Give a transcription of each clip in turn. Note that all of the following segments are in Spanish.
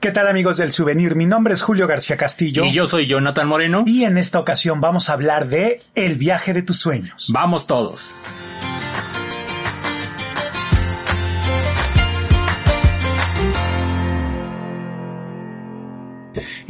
¿Qué tal amigos del souvenir? Mi nombre es Julio García Castillo. Y yo soy Jonathan Moreno. Y en esta ocasión vamos a hablar de El viaje de tus sueños. Vamos todos.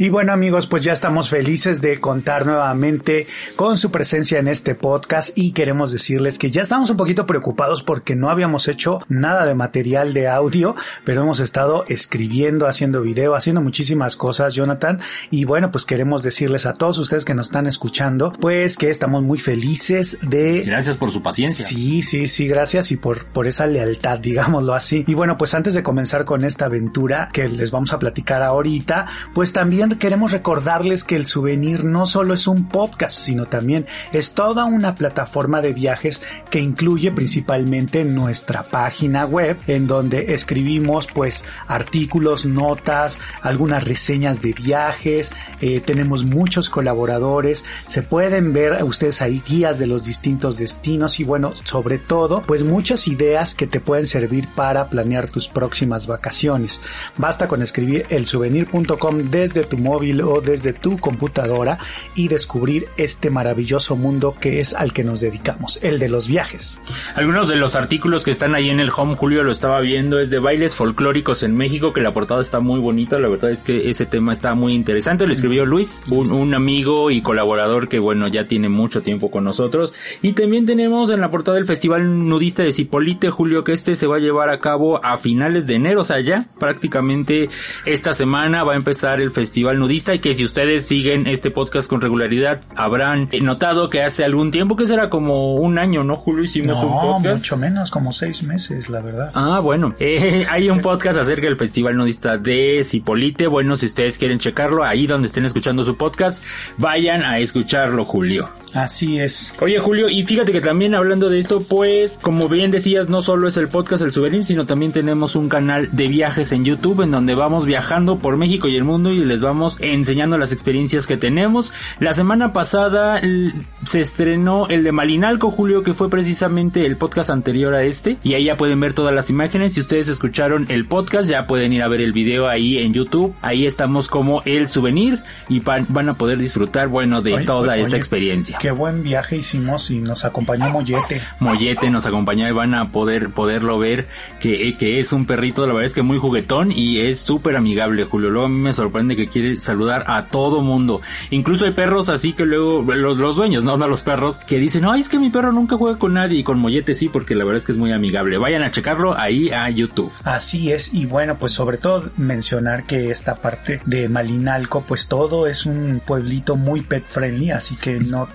Y bueno amigos, pues ya estamos felices de contar nuevamente con su presencia en este podcast y queremos decirles que ya estamos un poquito preocupados porque no habíamos hecho nada de material de audio, pero hemos estado escribiendo, haciendo video, haciendo muchísimas cosas, Jonathan. Y bueno, pues queremos decirles a todos ustedes que nos están escuchando, pues que estamos muy felices de... Gracias por su paciencia. Sí, sí, sí, gracias y por, por esa lealtad, digámoslo así. Y bueno, pues antes de comenzar con esta aventura que les vamos a platicar ahorita, pues también queremos recordarles que el souvenir no solo es un podcast, sino también es toda una plataforma de viajes que incluye principalmente nuestra página web en donde escribimos pues artículos, notas, algunas reseñas de viajes, eh, tenemos muchos colaboradores, se pueden ver ustedes ahí guías de los distintos destinos y bueno, sobre todo pues muchas ideas que te pueden servir para planear tus próximas vacaciones. Basta con escribir elsouvenir.com desde tu móvil o desde tu computadora y descubrir este maravilloso mundo que es al que nos dedicamos, el de los viajes. Algunos de los artículos que están ahí en el home, Julio lo estaba viendo, es de bailes folclóricos en México, que la portada está muy bonita, la verdad es que ese tema está muy interesante, lo escribió Luis, un, un amigo y colaborador que bueno, ya tiene mucho tiempo con nosotros. Y también tenemos en la portada del Festival Nudista de Cipolite, Julio, que este se va a llevar a cabo a finales de enero, o sea, ya prácticamente esta semana va a empezar el Festival Nudista y que si ustedes siguen este podcast con regularidad habrán notado que hace algún tiempo, que será como un año, ¿no, Julio? Hicimos un podcast. mucho menos, como seis meses, la verdad. Ah, bueno. Eh, hay un podcast acerca del Festival Nudista de Cipolite. Bueno, si ustedes quieren checarlo, ahí donde estén escuchando su podcast, vayan a escucharlo, Julio. Así es. Oye, Julio, y fíjate que también hablando de esto, pues, como bien decías, no solo es el podcast El Souvenir, sino también tenemos un canal de viajes en YouTube en donde vamos viajando por México y el mundo y les vamos enseñando las experiencias que tenemos. La semana pasada se estrenó el de Malinalco, Julio, que fue precisamente el podcast anterior a este. Y ahí ya pueden ver todas las imágenes. Si ustedes escucharon el podcast, ya pueden ir a ver el video ahí en YouTube. Ahí estamos como el souvenir y van a poder disfrutar, bueno, de toda esta experiencia. Qué buen viaje hicimos y nos acompañó Mollete. Mollete nos acompañó y van a poder poderlo ver que, que es un perrito, la verdad es que muy juguetón y es súper amigable, Julio. Luego a mí me sorprende que quiere saludar a todo mundo. Incluso hay perros así que luego, los, dueños, no, no los perros, que dicen, ay, es que mi perro nunca juega con nadie y con Mollete sí, porque la verdad es que es muy amigable. Vayan a checarlo ahí a YouTube. Así es, y bueno, pues sobre todo mencionar que esta parte de Malinalco, pues todo es un pueblito muy pet friendly, así que no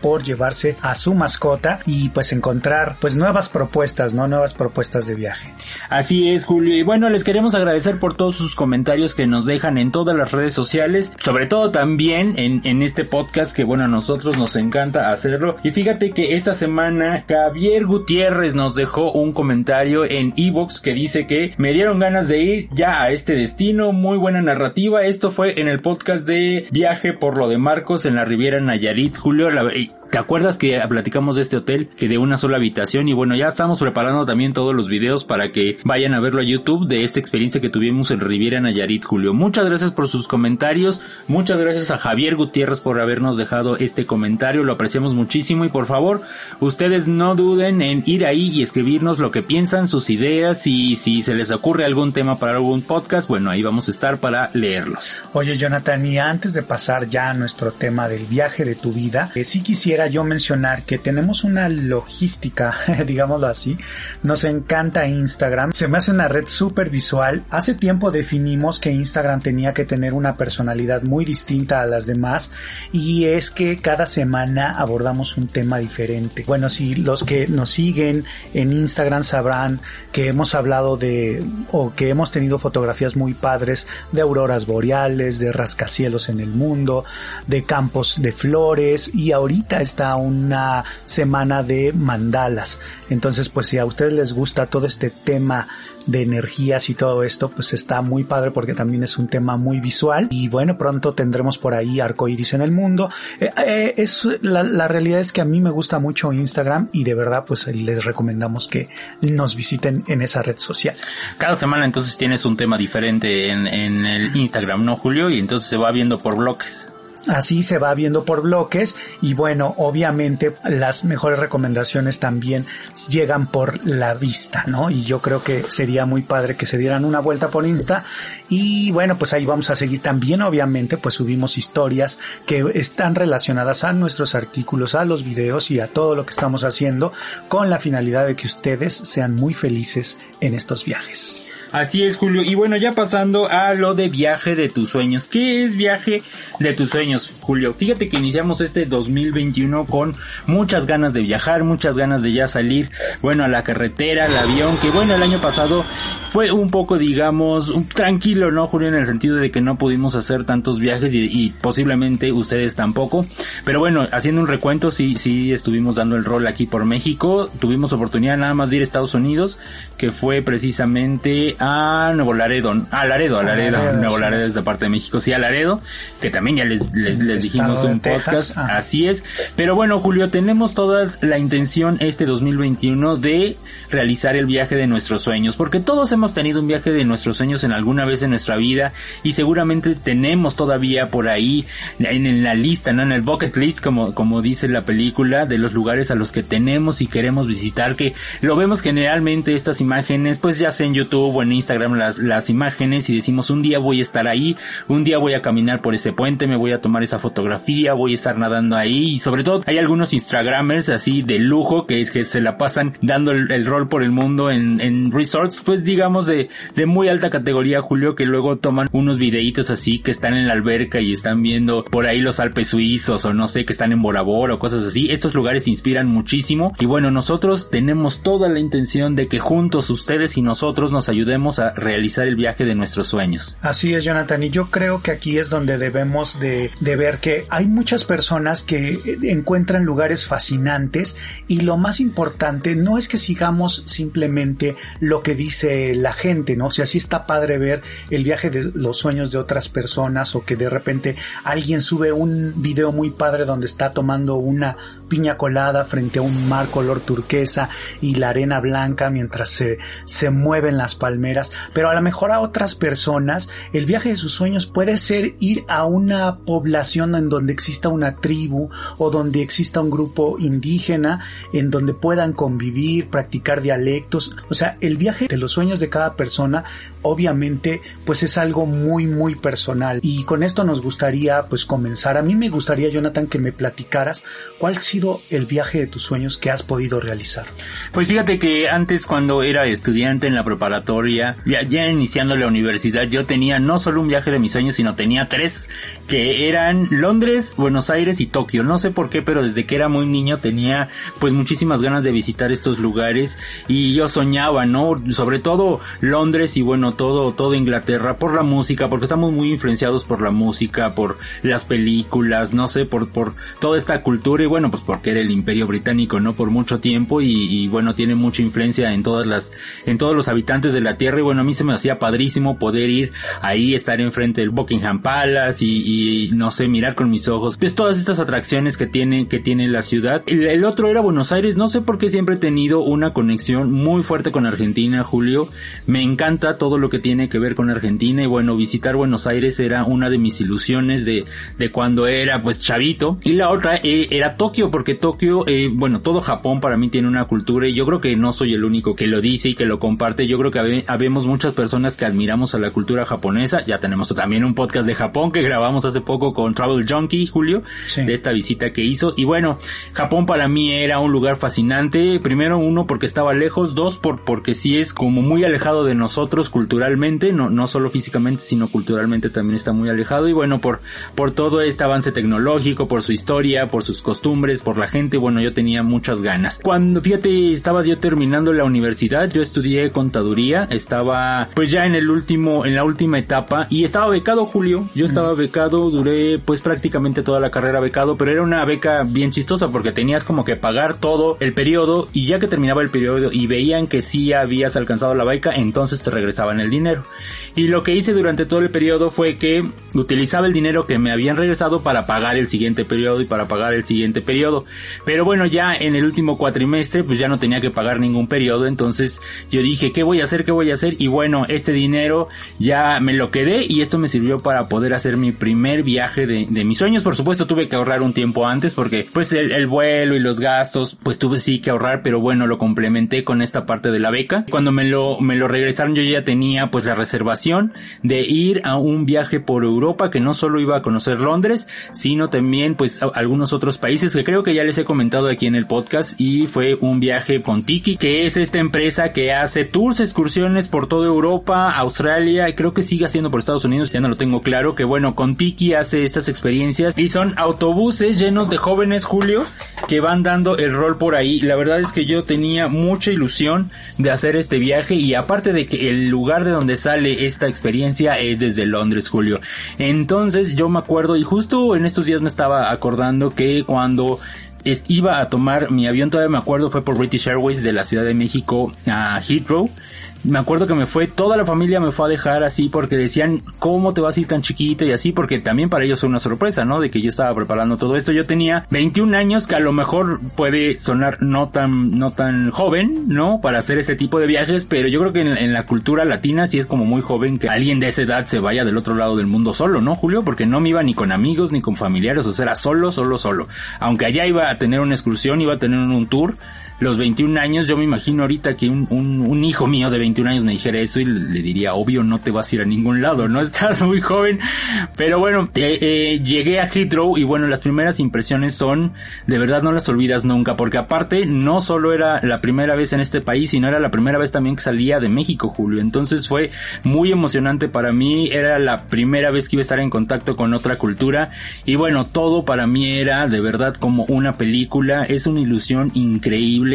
por llevarse a su mascota y pues encontrar pues nuevas propuestas, ¿no? Nuevas propuestas de viaje. Así es, Julio. Y bueno, les queremos agradecer por todos sus comentarios que nos dejan en todas las redes sociales, sobre todo también en, en este podcast que bueno a nosotros nos encanta hacerlo. Y fíjate que esta semana Javier Gutiérrez nos dejó un comentario en Evox que dice que me dieron ganas de ir ya a este destino, muy buena narrativa. Esto fue en el podcast de Viaje por lo de Marcos en la Riviera Nayarit. Julio, laba i ¿Te acuerdas que platicamos de este hotel que de una sola habitación? Y bueno, ya estamos preparando también todos los videos para que vayan a verlo a YouTube de esta experiencia que tuvimos en Riviera Nayarit, Julio. Muchas gracias por sus comentarios. Muchas gracias a Javier Gutiérrez por habernos dejado este comentario. Lo apreciamos muchísimo y por favor, ustedes no duden en ir ahí y escribirnos lo que piensan, sus ideas y si se les ocurre algún tema para algún podcast, bueno, ahí vamos a estar para leerlos. Oye, Jonathan, y antes de pasar ya a nuestro tema del viaje de tu vida, eh, sí quisiera yo mencionar que tenemos una logística, digámoslo así. Nos encanta Instagram. Se me hace una red súper visual. Hace tiempo definimos que Instagram tenía que tener una personalidad muy distinta a las demás y es que cada semana abordamos un tema diferente. Bueno, si los que nos siguen en Instagram sabrán que hemos hablado de o que hemos tenido fotografías muy padres de auroras boreales, de rascacielos en el mundo, de campos de flores y ahorita está una semana de mandalas. Entonces, pues si a ustedes les gusta todo este tema de energías y todo esto, pues está muy padre porque también es un tema muy visual y bueno, pronto tendremos por ahí arco iris en el mundo. Eh, eh, es, la, realidad es que a mí me gusta mucho Instagram y de verdad pues les recomendamos que nos visiten en esa red social. Cada semana entonces tienes un tema diferente en, en el Instagram, ¿no, Julio? Y entonces se va viendo por bloques. Así se va viendo por bloques y bueno, obviamente las mejores recomendaciones también llegan por la vista, ¿no? Y yo creo que sería muy padre que se dieran una vuelta por Insta y bueno, pues ahí vamos a seguir también, obviamente, pues subimos historias que están relacionadas a nuestros artículos, a los videos y a todo lo que estamos haciendo con la finalidad de que ustedes sean muy felices en estos viajes. Así es, Julio. Y bueno, ya pasando a lo de viaje de tus sueños. ¿Qué es viaje de tus sueños, Julio? Fíjate que iniciamos este 2021 con muchas ganas de viajar, muchas ganas de ya salir, bueno, a la carretera, al avión, que bueno, el año pasado fue un poco, digamos, tranquilo, ¿no, Julio? En el sentido de que no pudimos hacer tantos viajes y, posiblemente ustedes tampoco. Pero bueno, haciendo un recuento, sí, sí estuvimos dando el rol aquí por México. Tuvimos oportunidad nada más de ir a Estados Unidos, que fue precisamente Nuevo Laredo, a Laredo, a Laredo, Nuevo Laredo es de parte de México, sí, a Laredo, que también ya les, les, les dijimos un podcast, así es. Pero bueno, Julio, tenemos toda la intención este 2021 de realizar el viaje de nuestros sueños, porque todos hemos tenido un viaje de nuestros sueños en alguna vez en nuestra vida y seguramente tenemos todavía por ahí en, en la lista, ¿no? En el bucket list, como, como dice la película, de los lugares a los que tenemos y queremos visitar, que lo vemos generalmente estas imágenes, pues ya sea en YouTube o en Instagram las, las imágenes y decimos un día voy a estar ahí, un día voy a caminar por ese puente, me voy a tomar esa fotografía, voy a estar nadando ahí y sobre todo hay algunos Instagramers así de lujo que es que se la pasan dando el, el rol por el mundo en, en resorts pues digamos de, de muy alta categoría Julio que luego toman unos videitos así que están en la alberca y están viendo por ahí los Alpes suizos o no sé que están en Bora o cosas así. Estos lugares inspiran muchísimo y bueno nosotros tenemos toda la intención de que juntos ustedes y nosotros nos ayudemos a realizar el viaje de nuestros sueños. Así es, Jonathan, y yo creo que aquí es donde debemos de, ver que hay muchas personas que encuentran lugares fascinantes y lo más importante no es que sigamos simplemente lo que dice la gente, ¿no? O sea, sí está padre ver el viaje de los sueños de otras personas o que de repente alguien sube un video muy padre donde está tomando una piña colada frente a un mar color turquesa y la arena blanca mientras se, se mueven las palmeras, pero a lo mejor a otras personas el viaje de sus sueños puede ser ir a una población en donde exista una tribu o donde exista un grupo indígena en donde puedan convivir, practicar dialectos, o sea, el viaje de los sueños de cada persona obviamente pues es algo muy muy personal. Y con esto nos gustaría pues comenzar. A mí me gustaría Jonathan que me platicaras cuál ha sido el viaje de tus sueños que has podido realizar. Pues fíjate que antes cuando era estudiante en la preparatoria, ya, ya iniciando la universidad, yo tenía no solo un viaje de mis sueños, sino tenía tres que eran Londres, Buenos Aires y Tokio. No sé por qué, pero desde que era muy niño tenía pues muchísimas ganas de visitar estos lugares y yo soñaba, ¿no? Sobre todo Londres y bueno, todo, todo Inglaterra por la música, porque estamos muy influenciados por la música, por las películas, no sé, por, por toda esta cultura y bueno, pues porque era el imperio británico, ¿no? Por mucho tiempo y, y bueno, tiene mucha influencia en todas las, en todos los habitantes de la tierra y bueno, a mí se me hacía padrísimo poder ir ahí, estar enfrente del Buckingham Palace y, y no sé, mirar con mis ojos, pues todas estas atracciones que tiene, que tiene la ciudad. El, el otro era Buenos Aires, no sé por qué siempre he tenido una conexión muy fuerte con Argentina, Julio. Me encanta todo lo que tiene que ver con Argentina y bueno, visitar Buenos Aires era una de mis ilusiones de, de cuando era pues chavito. Y la otra eh, era Tokio, porque Tokio, eh, bueno, todo Japón para mí tiene una cultura y yo creo que no soy el único que lo dice y que lo comparte. Yo creo que habe, habemos muchas personas que admiramos a la cultura japonesa. Ya tenemos también un podcast de Japón que grabamos hace poco con Travel Junkie, Julio, sí. de esta visita que hizo. Y bueno, Japón para mí era un lugar fascinante. Primero, uno, porque estaba lejos. Dos, por, porque sí es como muy alejado de nosotros culturalmente. No, no solo físicamente, sino culturalmente también está muy alejado. Y bueno, por, por todo este avance tecnológico, por su historia, por sus costumbres, por la gente, bueno, yo tenía muchas ganas. Cuando, fíjate, estaba yo terminando la universidad, yo estudié contaduría, estaba pues ya en el último, en la última etapa y estaba becado Julio, yo estaba becado, duré pues prácticamente toda la carrera becado, pero era una beca bien chistosa porque tenías como que pagar todo el periodo y ya que terminaba el periodo y veían que sí habías alcanzado la beca, entonces te regresaban el dinero. Y lo que hice durante todo el periodo fue que utilizaba el dinero que me habían regresado para pagar el siguiente periodo y para pagar el siguiente periodo. Pero bueno, ya en el último cuatrimestre pues ya no tenía que pagar ningún periodo, entonces yo dije, ¿qué voy a hacer? ¿Qué voy a hacer? Y bueno, este dinero ya me lo quedé y esto me sirvió para poder hacer mi primer viaje de, de mis sueños. Por supuesto tuve que ahorrar un tiempo antes porque pues el, el vuelo y los gastos pues tuve sí que ahorrar, pero bueno, lo complementé con esta parte de la beca. Cuando me lo, me lo regresaron yo ya tenía pues la reservación de ir a un viaje por Europa que no solo iba a conocer Londres, sino también pues algunos otros países que creo que ya les he comentado aquí en el podcast y fue un viaje con Tiki, que es esta empresa que hace tours, excursiones por toda Europa, Australia, y creo que sigue haciendo por Estados Unidos, ya no lo tengo claro, que bueno, con Tiki hace estas experiencias y son autobuses llenos de jóvenes, Julio, que van dando el rol por ahí. La verdad es que yo tenía mucha ilusión de hacer este viaje y aparte de que el lugar de donde sale esta experiencia es desde Londres, Julio. Entonces yo me acuerdo y justo en estos días me estaba acordando que cuando iba a tomar mi avión, todavía me acuerdo, fue por British Airways de la Ciudad de México a Heathrow me acuerdo que me fue, toda la familia me fue a dejar así porque decían, ¿cómo te vas a ir tan chiquita? Y así, porque también para ellos fue una sorpresa, ¿no? De que yo estaba preparando todo esto. Yo tenía 21 años, que a lo mejor puede sonar no tan, no tan joven, ¿no? Para hacer este tipo de viajes, pero yo creo que en, la cultura latina sí es como muy joven que alguien de esa edad se vaya del otro lado del mundo solo, ¿no, Julio? Porque no me iba ni con amigos ni con familiares, o sea, era solo, solo, solo. Aunque allá iba a tener una excursión, iba a tener un tour, los 21 años, yo me imagino ahorita que un, un, hijo mío de 21 años me dijera eso y le diría, obvio, no te vas a ir a ningún lado, ¿no? Estás muy joven. Pero bueno, eh, eh, llegué a Heathrow y bueno, las primeras impresiones son, de verdad no las olvidas nunca, porque aparte no solo era la primera vez en este país, sino era la primera vez también que salía de México, Julio. Entonces fue muy emocionante para mí, era la primera vez que iba a estar en contacto con otra cultura y bueno, todo para mí era de verdad como una película, es una ilusión increíble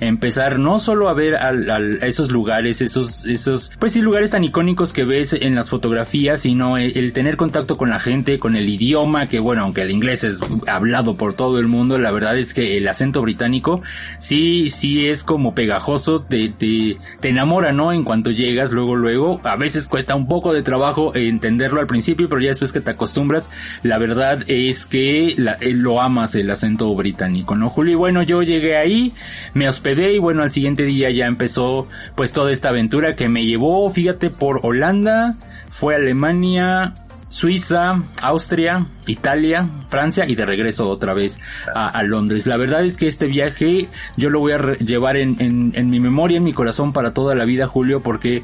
empezar no solo a ver al, esos lugares, esos, esos, pues sí, lugares tan icónicos que ves en las fotografías, sino el, tener contacto con la gente, con el idioma, que bueno, aunque el inglés es hablado por todo el mundo, la verdad es que el acento británico sí, sí es como pegajoso, te, te, te enamora, ¿no? En cuanto llegas, luego, luego, a veces cuesta un poco de trabajo entenderlo al principio, pero ya después que te acostumbras, la verdad es que eh, lo amas el acento británico, ¿no, Julio? Y bueno, yo llegué ahí, me hospedé y bueno, al siguiente día ya empezó pues toda esta aventura que me llevó, fíjate, por Holanda, fue Alemania, Suiza, Austria, Italia, Francia y de regreso otra vez a, Londres. La verdad es que este viaje yo lo voy a llevar en, en, mi memoria, en mi corazón para toda la vida, Julio, porque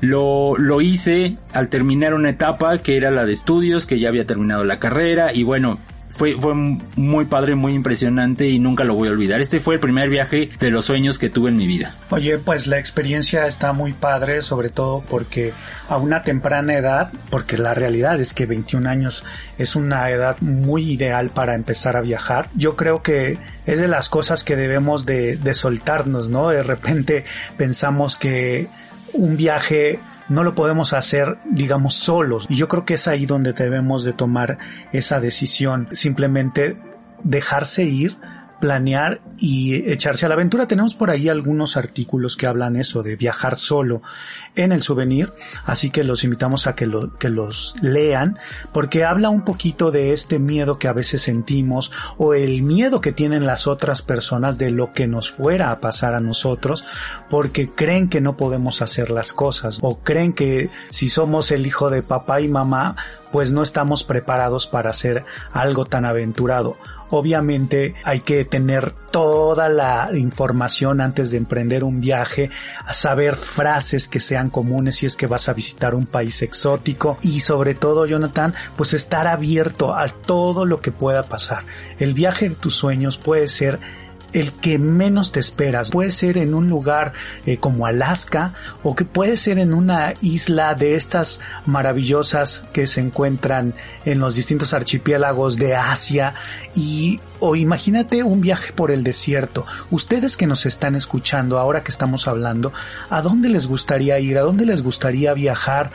lo, lo hice al terminar una etapa que era la de estudios, que ya había terminado la carrera y bueno, fue, fue muy padre, muy impresionante y nunca lo voy a olvidar. Este fue el primer viaje de los sueños que tuve en mi vida. Oye, pues la experiencia está muy padre, sobre todo porque a una temprana edad, porque la realidad es que 21 años es una edad muy ideal para empezar a viajar. Yo creo que es de las cosas que debemos de, de soltarnos, ¿no? De repente pensamos que un viaje no lo podemos hacer, digamos, solos. Y yo creo que es ahí donde debemos de tomar esa decisión. Simplemente dejarse ir planear y echarse a la aventura. Tenemos por ahí algunos artículos que hablan eso de viajar solo en el souvenir, así que los invitamos a que, lo, que los lean porque habla un poquito de este miedo que a veces sentimos o el miedo que tienen las otras personas de lo que nos fuera a pasar a nosotros porque creen que no podemos hacer las cosas o creen que si somos el hijo de papá y mamá pues no estamos preparados para hacer algo tan aventurado Obviamente hay que tener toda la información antes de emprender un viaje, saber frases que sean comunes si es que vas a visitar un país exótico y sobre todo, Jonathan, pues estar abierto a todo lo que pueda pasar. El viaje de tus sueños puede ser el que menos te esperas. Puede ser en un lugar eh, como Alaska o que puede ser en una isla de estas maravillosas que se encuentran en los distintos archipiélagos de Asia y o imagínate un viaje por el desierto. Ustedes que nos están escuchando ahora que estamos hablando, ¿a dónde les gustaría ir? ¿A dónde les gustaría viajar?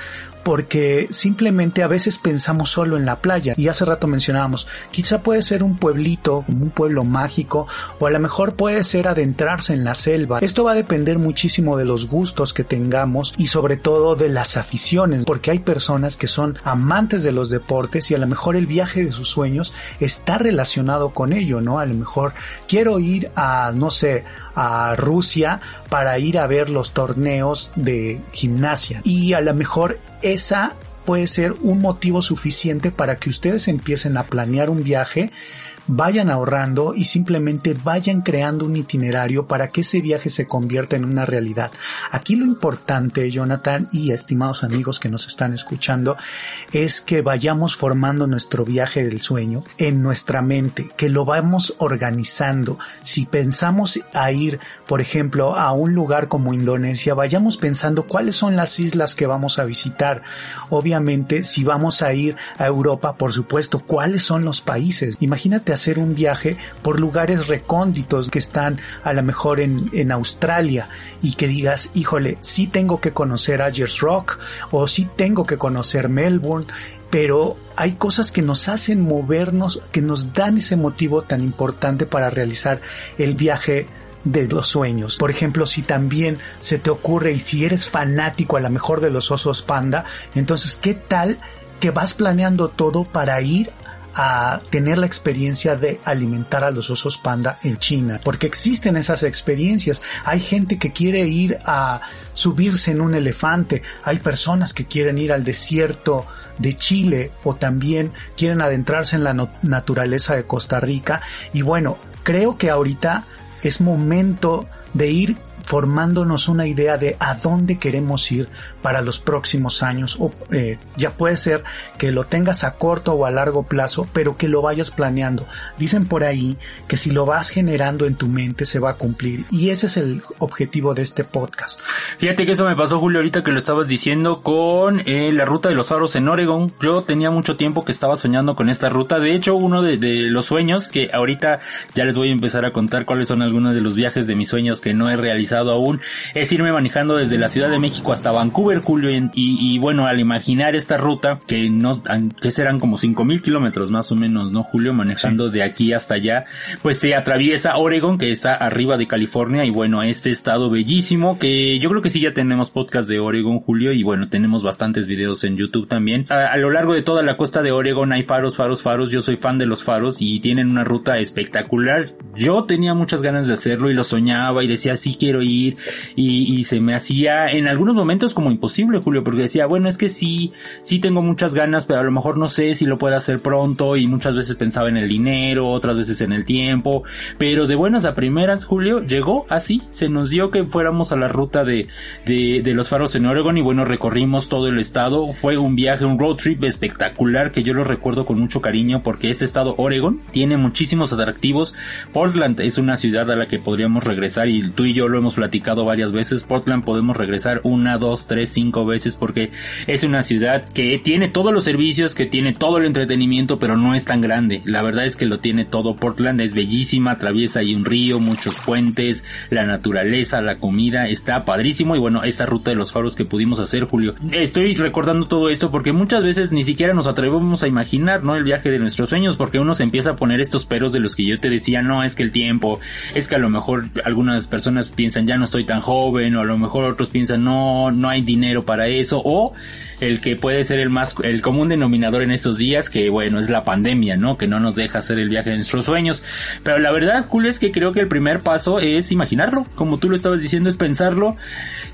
Porque simplemente a veces pensamos solo en la playa y hace rato mencionábamos, quizá puede ser un pueblito, un pueblo mágico o a lo mejor puede ser adentrarse en la selva. Esto va a depender muchísimo de los gustos que tengamos y sobre todo de las aficiones, porque hay personas que son amantes de los deportes y a lo mejor el viaje de sus sueños está relacionado con ello, ¿no? A lo mejor quiero ir a, no sé, a Rusia para ir a ver los torneos de gimnasia. Y a lo mejor esa puede ser un motivo suficiente para que ustedes empiecen a planear un viaje vayan ahorrando y simplemente vayan creando un itinerario para que ese viaje se convierta en una realidad. Aquí lo importante, Jonathan y estimados amigos que nos están escuchando, es que vayamos formando nuestro viaje del sueño en nuestra mente, que lo vamos organizando. Si pensamos a ir, por ejemplo, a un lugar como Indonesia, vayamos pensando cuáles son las islas que vamos a visitar. Obviamente, si vamos a ir a Europa, por supuesto, cuáles son los países. Imagínate hacer un viaje por lugares recónditos que están a lo mejor en, en Australia y que digas, híjole, sí tengo que conocer Ayers Rock o sí tengo que conocer Melbourne pero hay cosas que nos hacen movernos, que nos dan ese motivo tan importante para realizar el viaje de los sueños. Por ejemplo, si también se te ocurre y si eres fanático a lo mejor de los osos panda, entonces, ¿qué tal que vas planeando todo para ir a tener la experiencia de alimentar a los osos panda en China, porque existen esas experiencias. Hay gente que quiere ir a subirse en un elefante, hay personas que quieren ir al desierto de Chile o también quieren adentrarse en la naturaleza de Costa Rica y bueno, creo que ahorita es momento de ir formándonos una idea de a dónde queremos ir para los próximos años o eh, ya puede ser que lo tengas a corto o a largo plazo pero que lo vayas planeando. Dicen por ahí que si lo vas generando en tu mente se va a cumplir y ese es el objetivo de este podcast. Fíjate que eso me pasó Julio ahorita que lo estabas diciendo con eh, la ruta de los faros en Oregon. Yo tenía mucho tiempo que estaba soñando con esta ruta. De hecho uno de, de los sueños que ahorita ya les voy a empezar a contar cuáles son algunos de los viajes de mis sueños que no he realizado aún es irme manejando desde la Ciudad de México hasta Vancouver, Julio, y, y bueno, al imaginar esta ruta, que no, que serán como cinco mil kilómetros más o menos, ¿no, Julio? Manejando de aquí hasta allá, pues se atraviesa Oregon, que está arriba de California, y bueno, este estado bellísimo, que yo creo que sí ya tenemos podcast de Oregon, Julio, y bueno, tenemos bastantes videos en YouTube también. A, a lo largo de toda la costa de Oregon hay faros, faros, faros, yo soy fan de los faros y tienen una ruta espectacular. Yo tenía muchas ganas de hacerlo y lo soñaba y decía, sí quiero ir y, se me hacía en algunos momentos como imposible, Julio, porque decía, bueno, es que sí, sí tengo muchas ganas, pero a lo mejor no sé si lo puedo hacer pronto y muchas veces pensaba en el dinero, otras veces en el tiempo, pero de buenas a primeras, Julio, llegó así, se nos dio que fuéramos a la ruta de, de, de los faros en Oregon y bueno, recorrimos todo el estado, fue un viaje, un road trip espectacular que yo lo recuerdo con mucho cariño porque este estado Oregon tiene muchísimos atractivos, Portland es una ciudad a la que podríamos regresar y tú y yo lo hemos platicado varias veces, Portland podemos regresar una, dos, tres, cinco veces porque es una ciudad que tiene todos los servicios, que tiene todo el entretenimiento, pero no es tan grande. La verdad es que lo tiene todo. Portland es bellísima, atraviesa ahí un río, muchos puentes, la naturaleza, la comida, está padrísimo y bueno, esta ruta de los faros que pudimos hacer, Julio. Estoy recordando todo esto porque muchas veces ni siquiera nos atrevemos a imaginar, ¿no? El viaje de nuestros sueños porque uno se empieza a poner estos peros de los que yo te decía, no, es que el tiempo, es que a lo mejor algunas personas piensan ya no estoy tan joven o a lo mejor otros piensan no, no hay dinero para eso o el que puede ser el más, el común denominador en estos días, que bueno, es la pandemia, ¿no? Que no nos deja hacer el viaje de nuestros sueños. Pero la verdad, Julio, es que creo que el primer paso es imaginarlo, como tú lo estabas diciendo, es pensarlo,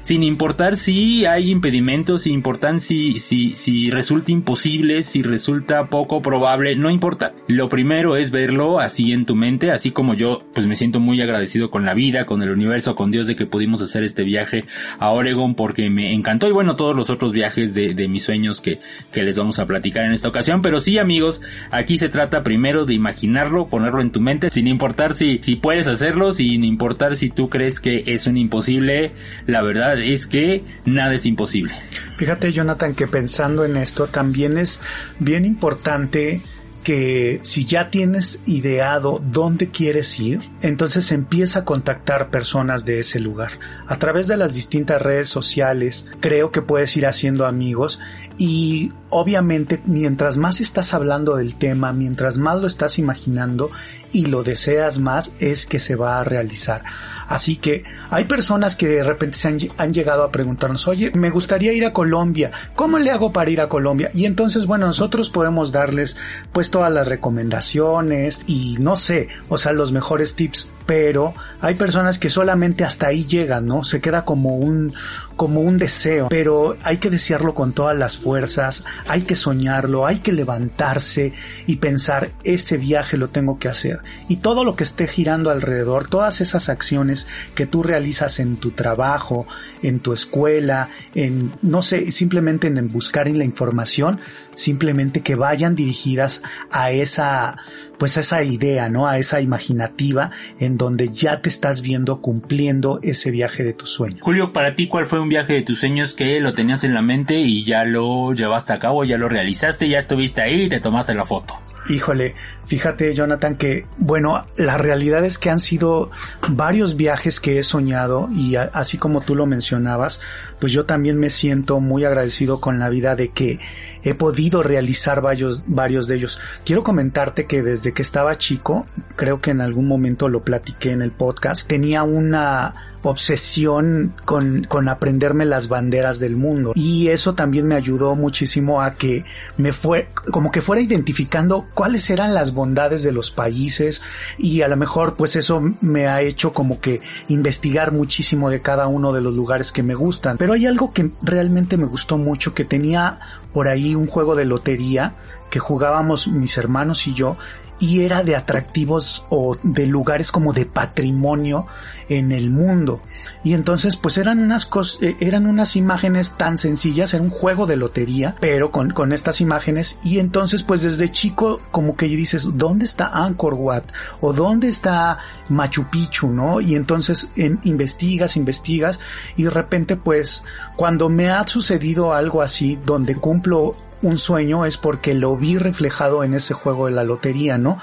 sin importar si hay impedimentos, sin importar si, si, si resulta imposible, si resulta poco probable, no importa. Lo primero es verlo así en tu mente, así como yo, pues me siento muy agradecido con la vida, con el universo, con Dios de que pudimos hacer este viaje a Oregon porque me encantó y bueno, todos los otros viajes de, de mis sueños que, que les vamos a platicar en esta ocasión. Pero sí amigos, aquí se trata primero de imaginarlo, ponerlo en tu mente, sin importar si, si puedes hacerlo, sin importar si tú crees que es un imposible, la verdad es que nada es imposible. Fíjate Jonathan que pensando en esto también es bien importante que si ya tienes ideado dónde quieres ir, entonces empieza a contactar personas de ese lugar. A través de las distintas redes sociales, creo que puedes ir haciendo amigos y obviamente mientras más estás hablando del tema, mientras más lo estás imaginando y lo deseas más, es que se va a realizar. Así que hay personas que de repente se han, llegado a preguntarnos, oye, me gustaría ir a Colombia, ¿cómo le hago para ir a Colombia? Y entonces, bueno, nosotros podemos darles pues todas las recomendaciones y no sé, o sea, los mejores tips pero hay personas que solamente hasta ahí llegan, ¿no? Se queda como un, como un deseo, pero hay que desearlo con todas las fuerzas, hay que soñarlo, hay que levantarse y pensar, este viaje lo tengo que hacer. Y todo lo que esté girando alrededor, todas esas acciones que tú realizas en tu trabajo, en tu escuela, en, no sé, simplemente en buscar en la información, simplemente que vayan dirigidas a esa, pues a esa idea, ¿no? A esa imaginativa en donde ya te estás viendo cumpliendo ese viaje de tus sueños. Julio, para ti, ¿cuál fue un viaje de tus sueños que lo tenías en la mente y ya lo llevaste a cabo, ya lo realizaste, ya estuviste ahí y te tomaste la foto? Híjole, fíjate Jonathan que, bueno, la realidad es que han sido varios viajes que he soñado y así como tú lo mencionabas, pues yo también me siento muy agradecido con la vida de que he podido realizar varios, varios de ellos. Quiero comentarte que desde que estaba chico, creo que en algún momento lo platiqué en el podcast, tenía una obsesión con, con aprenderme las banderas del mundo. Y eso también me ayudó muchísimo a que me fue, como que fuera identificando cuáles eran las bondades de los países y a lo mejor pues eso me ha hecho como que investigar muchísimo de cada uno de los lugares que me gustan. Pero hay algo que realmente me gustó mucho, que tenía por ahí un juego de lotería que jugábamos mis hermanos y yo y era de atractivos o de lugares como de patrimonio en el mundo. Y entonces pues eran unas cosas, eh, eran unas imágenes tan sencillas, era un juego de lotería, pero con, con estas imágenes y entonces pues desde chico como que dices, ¿dónde está Angkor Wat? ¿O dónde está Machu Picchu? ¿No? Y entonces en, investigas, investigas y de repente pues cuando me ha sucedido algo así donde cumplo un sueño es porque lo vi reflejado en ese juego de la lotería, ¿no?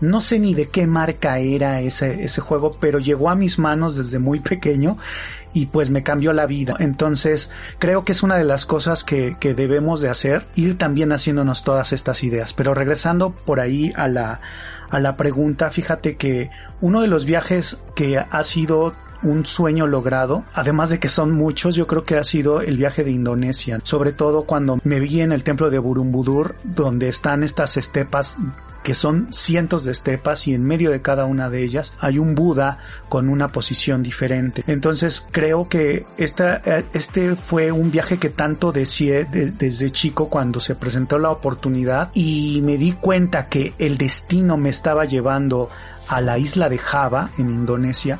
No sé ni de qué marca era ese, ese juego, pero llegó a mis manos desde muy pequeño y pues me cambió la vida. Entonces creo que es una de las cosas que, que debemos de hacer, ir también haciéndonos todas estas ideas. Pero regresando por ahí a la, a la pregunta, fíjate que uno de los viajes que ha sido un sueño logrado, además de que son muchos, yo creo que ha sido el viaje de Indonesia, sobre todo cuando me vi en el templo de Burumbudur, donde están estas estepas que son cientos de estepas y en medio de cada una de ellas hay un Buda con una posición diferente. Entonces creo que esta, este fue un viaje que tanto deseé desde chico cuando se presentó la oportunidad y me di cuenta que el destino me estaba llevando a la isla de Java en Indonesia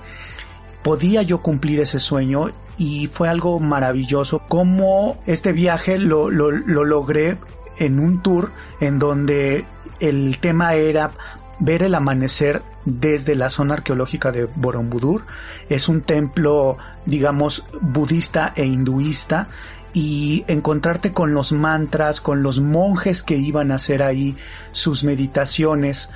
podía yo cumplir ese sueño y fue algo maravilloso como este viaje lo, lo, lo logré en un tour en donde el tema era ver el amanecer desde la zona arqueológica de Borobudur. Es un templo, digamos, budista e hinduista y encontrarte con los mantras, con los monjes que iban a hacer ahí sus meditaciones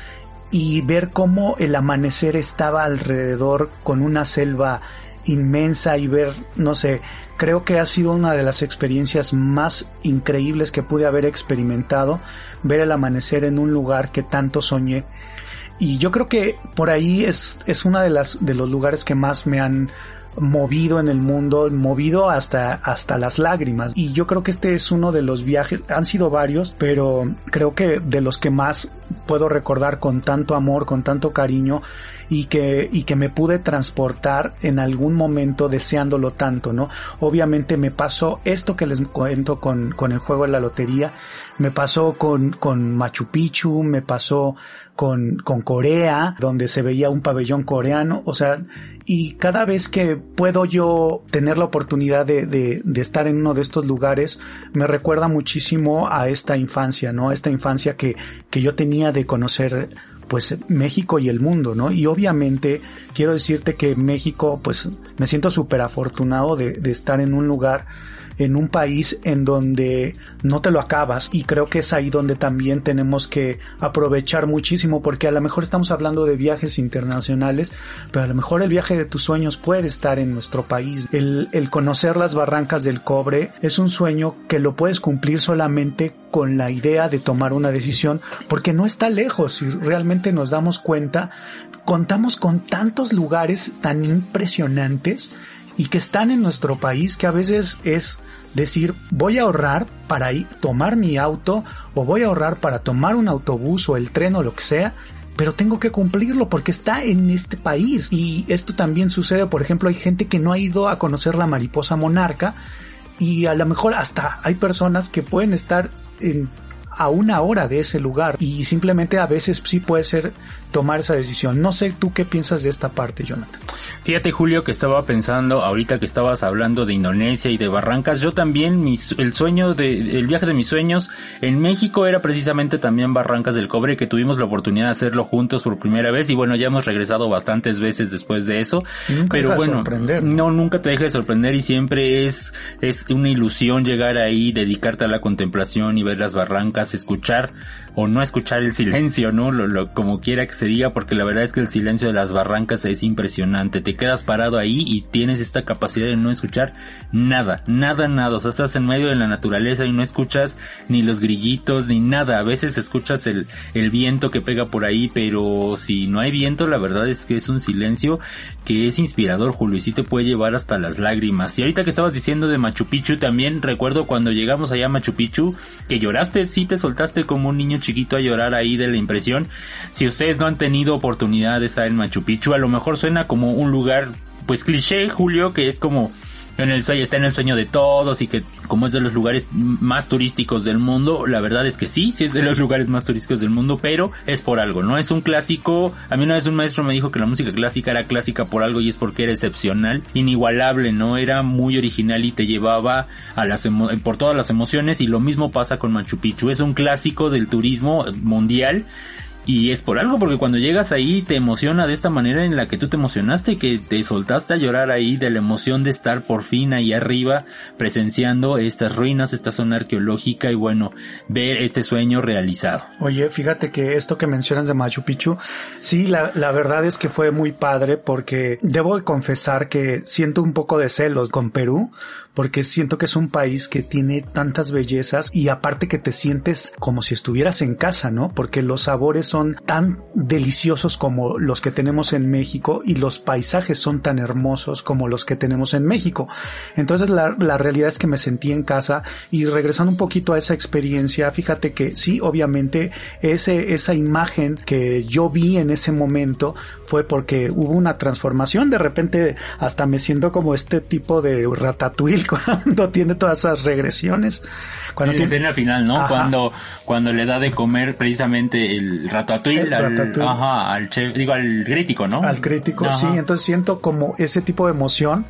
y ver cómo el amanecer estaba alrededor con una selva inmensa y ver, no sé, creo que ha sido una de las experiencias más increíbles que pude haber experimentado, ver el amanecer en un lugar que tanto soñé. Y yo creo que por ahí es, es una de las, de los lugares que más me han movido en el mundo, movido hasta, hasta las lágrimas. Y yo creo que este es uno de los viajes, han sido varios, pero creo que de los que más puedo recordar con tanto amor, con tanto cariño y que, y que me pude transportar en algún momento deseándolo tanto, ¿no? Obviamente me pasó esto que les cuento con, con el juego de la lotería, me pasó con, con Machu Picchu, me pasó con, con Corea, donde se veía un pabellón coreano, o sea, y cada vez que puedo yo tener la oportunidad de, de, de, estar en uno de estos lugares, me recuerda muchísimo a esta infancia, ¿no? A esta infancia que, que yo tenía de conocer pues México y el mundo, ¿no? Y obviamente quiero decirte que México, pues me siento súper afortunado de, de estar en un lugar en un país en donde no te lo acabas. Y creo que es ahí donde también tenemos que aprovechar muchísimo porque a lo mejor estamos hablando de viajes internacionales pero a lo mejor el viaje de tus sueños puede estar en nuestro país. El, el conocer las barrancas del cobre es un sueño que lo puedes cumplir solamente con la idea de tomar una decisión porque no está lejos y realmente nos damos cuenta. Contamos con tantos lugares tan impresionantes y que están en nuestro país que a veces es decir voy a ahorrar para ir, tomar mi auto o voy a ahorrar para tomar un autobús o el tren o lo que sea pero tengo que cumplirlo porque está en este país. Y esto también sucede por ejemplo hay gente que no ha ido a conocer la mariposa monarca y a lo mejor hasta hay personas que pueden estar en a una hora de ese lugar y simplemente a veces sí puede ser tomar esa decisión. No sé tú qué piensas de esta parte, Jonathan. Fíjate Julio que estaba pensando ahorita que estabas hablando de Indonesia y de Barrancas, yo también mis, el sueño de el viaje de mis sueños en México era precisamente también Barrancas del Cobre que tuvimos la oportunidad de hacerlo juntos por primera vez y bueno ya hemos regresado bastantes veces después de eso, nunca pero bueno sorprender. no nunca te dejes de sorprender y siempre es es una ilusión llegar ahí, dedicarte a la contemplación y ver las barrancas, escuchar o no escuchar el silencio, ¿no? Lo, lo, como quiera que se diga, porque la verdad es que el silencio de las barrancas es impresionante. Te quedas parado ahí y tienes esta capacidad de no escuchar nada, nada, nada. O sea, estás en medio de la naturaleza y no escuchas ni los grillitos ni nada. A veces escuchas el, el viento que pega por ahí, pero si no hay viento, la verdad es que es un silencio que es inspirador, Julio, y sí te puede llevar hasta las lágrimas. Y ahorita que estabas diciendo de Machu Picchu, también recuerdo cuando llegamos allá a Machu Picchu, que lloraste, sí te soltaste como un niño chiquito a llorar ahí de la impresión. Si ustedes no han tenido oportunidad de estar en Machu Picchu, a lo mejor suena como un lugar, pues cliché, Julio, que es como en el está en el sueño de todos y que como es de los lugares más turísticos del mundo, la verdad es que sí, sí es de los lugares más turísticos del mundo, pero es por algo, no es un clásico. A mí una vez un maestro me dijo que la música clásica era clásica por algo y es porque era excepcional, inigualable, no era muy original y te llevaba a las por todas las emociones y lo mismo pasa con Machu Picchu, es un clásico del turismo mundial y es por algo, porque cuando llegas ahí te emociona de esta manera en la que tú te emocionaste, que te soltaste a llorar ahí de la emoción de estar por fin ahí arriba presenciando estas ruinas, esta zona arqueológica y bueno, ver este sueño realizado. Oye, fíjate que esto que mencionas de Machu Picchu, sí, la, la verdad es que fue muy padre porque debo confesar que siento un poco de celos con Perú, porque siento que es un país que tiene tantas bellezas y aparte que te sientes como si estuvieras en casa, ¿no? Porque los sabores son tan deliciosos como los que tenemos en México y los paisajes son tan hermosos como los que tenemos en México. Entonces la, la realidad es que me sentí en casa y regresando un poquito a esa experiencia, fíjate que sí, obviamente ese, esa imagen que yo vi en ese momento fue porque hubo una transformación, de repente hasta me siento como este tipo de ratatouille cuando tiene todas esas regresiones. Cuando en la escena final, ¿no? Cuando, cuando le da de comer precisamente el ratatouille, El al, ratatouille. ajá, al chef, digo al crítico, ¿no? al crítico, Ajá. sí, entonces siento como ese tipo de emoción.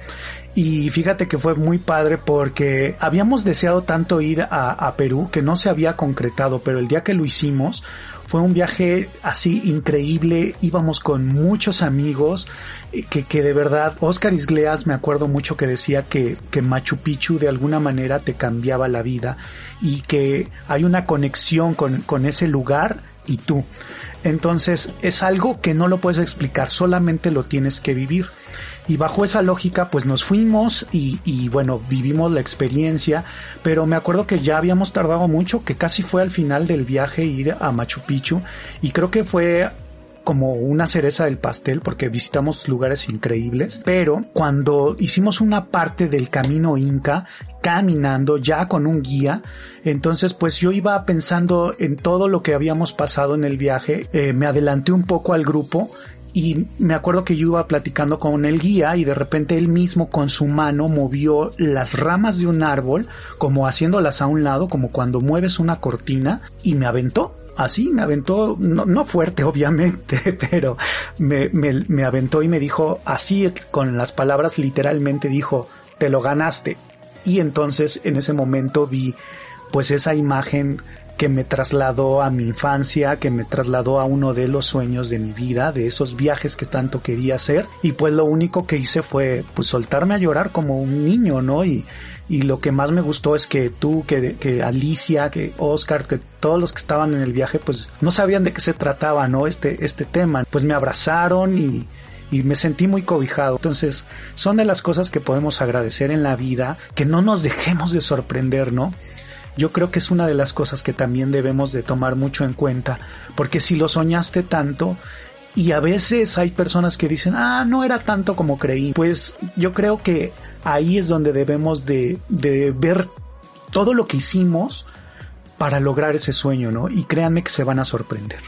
Y fíjate que fue muy padre porque habíamos deseado tanto ir a, a Perú que no se había concretado, pero el día que lo hicimos fue un viaje así increíble, íbamos con muchos amigos, eh, que, que de verdad, Oscar Isgleas me acuerdo mucho que decía que, que Machu Picchu de alguna manera te cambiaba la vida y que hay una conexión con, con ese lugar y tú. Entonces es algo que no lo puedes explicar, solamente lo tienes que vivir. Y bajo esa lógica, pues nos fuimos y, y, bueno, vivimos la experiencia, pero me acuerdo que ya habíamos tardado mucho, que casi fue al final del viaje ir a Machu Picchu, y creo que fue como una cereza del pastel porque visitamos lugares increíbles, pero cuando hicimos una parte del camino inca caminando ya con un guía, entonces pues yo iba pensando en todo lo que habíamos pasado en el viaje, eh, me adelanté un poco al grupo y me acuerdo que yo iba platicando con el guía y de repente él mismo con su mano movió las ramas de un árbol como haciéndolas a un lado como cuando mueves una cortina y me aventó así me aventó, no, no fuerte obviamente, pero me, me, me, aventó y me dijo así con las palabras literalmente dijo, te lo ganaste. Y entonces en ese momento vi pues esa imagen que me trasladó a mi infancia, que me trasladó a uno de los sueños de mi vida, de esos viajes que tanto quería hacer. Y pues lo único que hice fue pues soltarme a llorar como un niño, ¿no? Y, y lo que más me gustó es que tú, que, que Alicia, que Oscar, que todos los que estaban en el viaje pues no sabían de qué se trataba, ¿no? Este, este tema. Pues me abrazaron y, y me sentí muy cobijado. Entonces, son de las cosas que podemos agradecer en la vida, que no nos dejemos de sorprender, ¿no? Yo creo que es una de las cosas que también debemos de tomar mucho en cuenta, porque si lo soñaste tanto, y a veces hay personas que dicen, ah, no era tanto como creí, pues yo creo que ahí es donde debemos de, de ver todo lo que hicimos para lograr ese sueño, ¿no? Y créanme que se van a sorprender.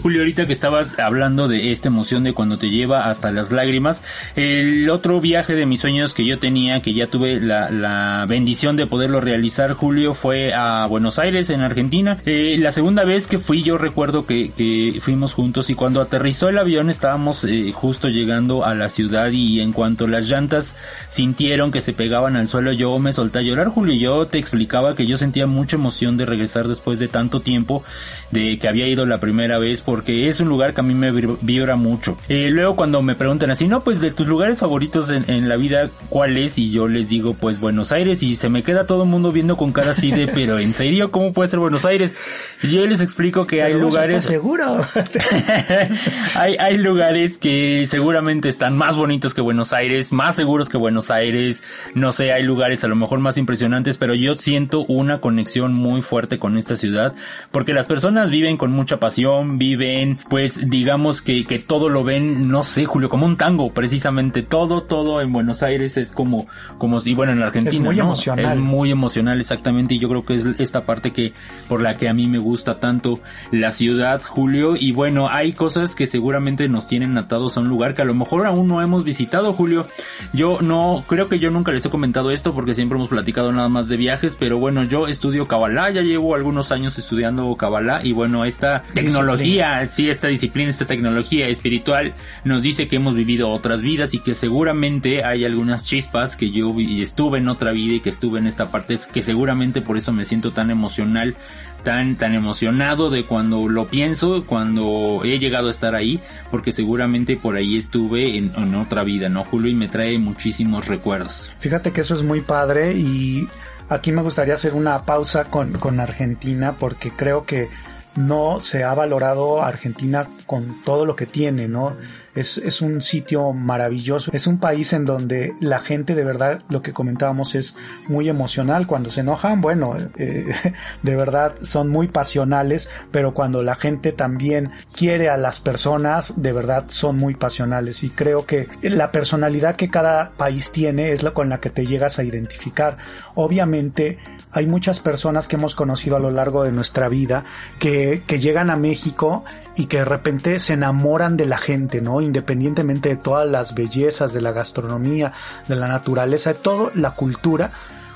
Julio, ahorita que estabas hablando de esta emoción de cuando te lleva hasta las lágrimas, el otro viaje de mis sueños que yo tenía, que ya tuve la, la bendición de poderlo realizar, Julio, fue a Buenos Aires, en Argentina. Eh, la segunda vez que fui, yo recuerdo que, que fuimos juntos y cuando aterrizó el avión estábamos eh, justo llegando a la ciudad y en cuanto las llantas sintieron que se pegaban al suelo, yo me solté a llorar, Julio. Yo te explicaba que yo sentía mucha emoción de regresar después de tanto tiempo, de que había ido la primera vez porque es un lugar que a mí me vibra mucho. Eh, luego cuando me preguntan así, no, pues de tus lugares favoritos en, la vida, ¿cuál es? Y yo les digo, pues Buenos Aires y se me queda todo el mundo viendo con cara así de, pero en serio, ¿cómo puede ser Buenos Aires? Y yo les explico que hay lugares... seguro? hay, hay lugares que seguramente están más bonitos que Buenos Aires, más seguros que Buenos Aires, no sé, hay lugares a lo mejor más impresionantes, pero yo siento una conexión muy fuerte con esta ciudad, porque las personas viven con mucha pasión, viven ven, pues digamos que, que todo lo ven, no sé, Julio, como un tango, precisamente todo, todo en Buenos Aires es como, como si, bueno, en Argentina. Es muy emocional. Es muy emocional, exactamente, y yo creo que es esta parte que, por la que a mí me gusta tanto la ciudad, Julio, y bueno, hay cosas que seguramente nos tienen atados a un lugar que a lo mejor aún no hemos visitado, Julio. Yo no, creo que yo nunca les he comentado esto porque siempre hemos platicado nada más de viajes, pero bueno, yo estudio Kabbalah, ya llevo algunos años estudiando Kabbalah y bueno, esta tecnología si esta disciplina, esta tecnología espiritual nos dice que hemos vivido otras vidas y que seguramente hay algunas chispas que yo estuve en otra vida y que estuve en esta parte, es que seguramente por eso me siento tan emocional, tan, tan emocionado de cuando lo pienso, cuando he llegado a estar ahí, porque seguramente por ahí estuve en, en otra vida, ¿no, Julio? Y me trae muchísimos recuerdos. Fíjate que eso es muy padre y aquí me gustaría hacer una pausa con, con Argentina porque creo que no se ha valorado Argentina con todo lo que tiene, ¿no? Es, es, un sitio maravilloso, es un país en donde la gente de verdad, lo que comentábamos, es muy emocional. Cuando se enojan, bueno, eh, de verdad son muy pasionales, pero cuando la gente también quiere a las personas, de verdad son muy pasionales. Y creo que la personalidad que cada país tiene es la con la que te llegas a identificar. Obviamente, hay muchas personas que hemos conocido a lo largo de nuestra vida que, que llegan a México y que de repente se enamoran de la gente, ¿no? Independientemente de todas las bellezas, de la gastronomía, de la naturaleza, de todo, la cultura,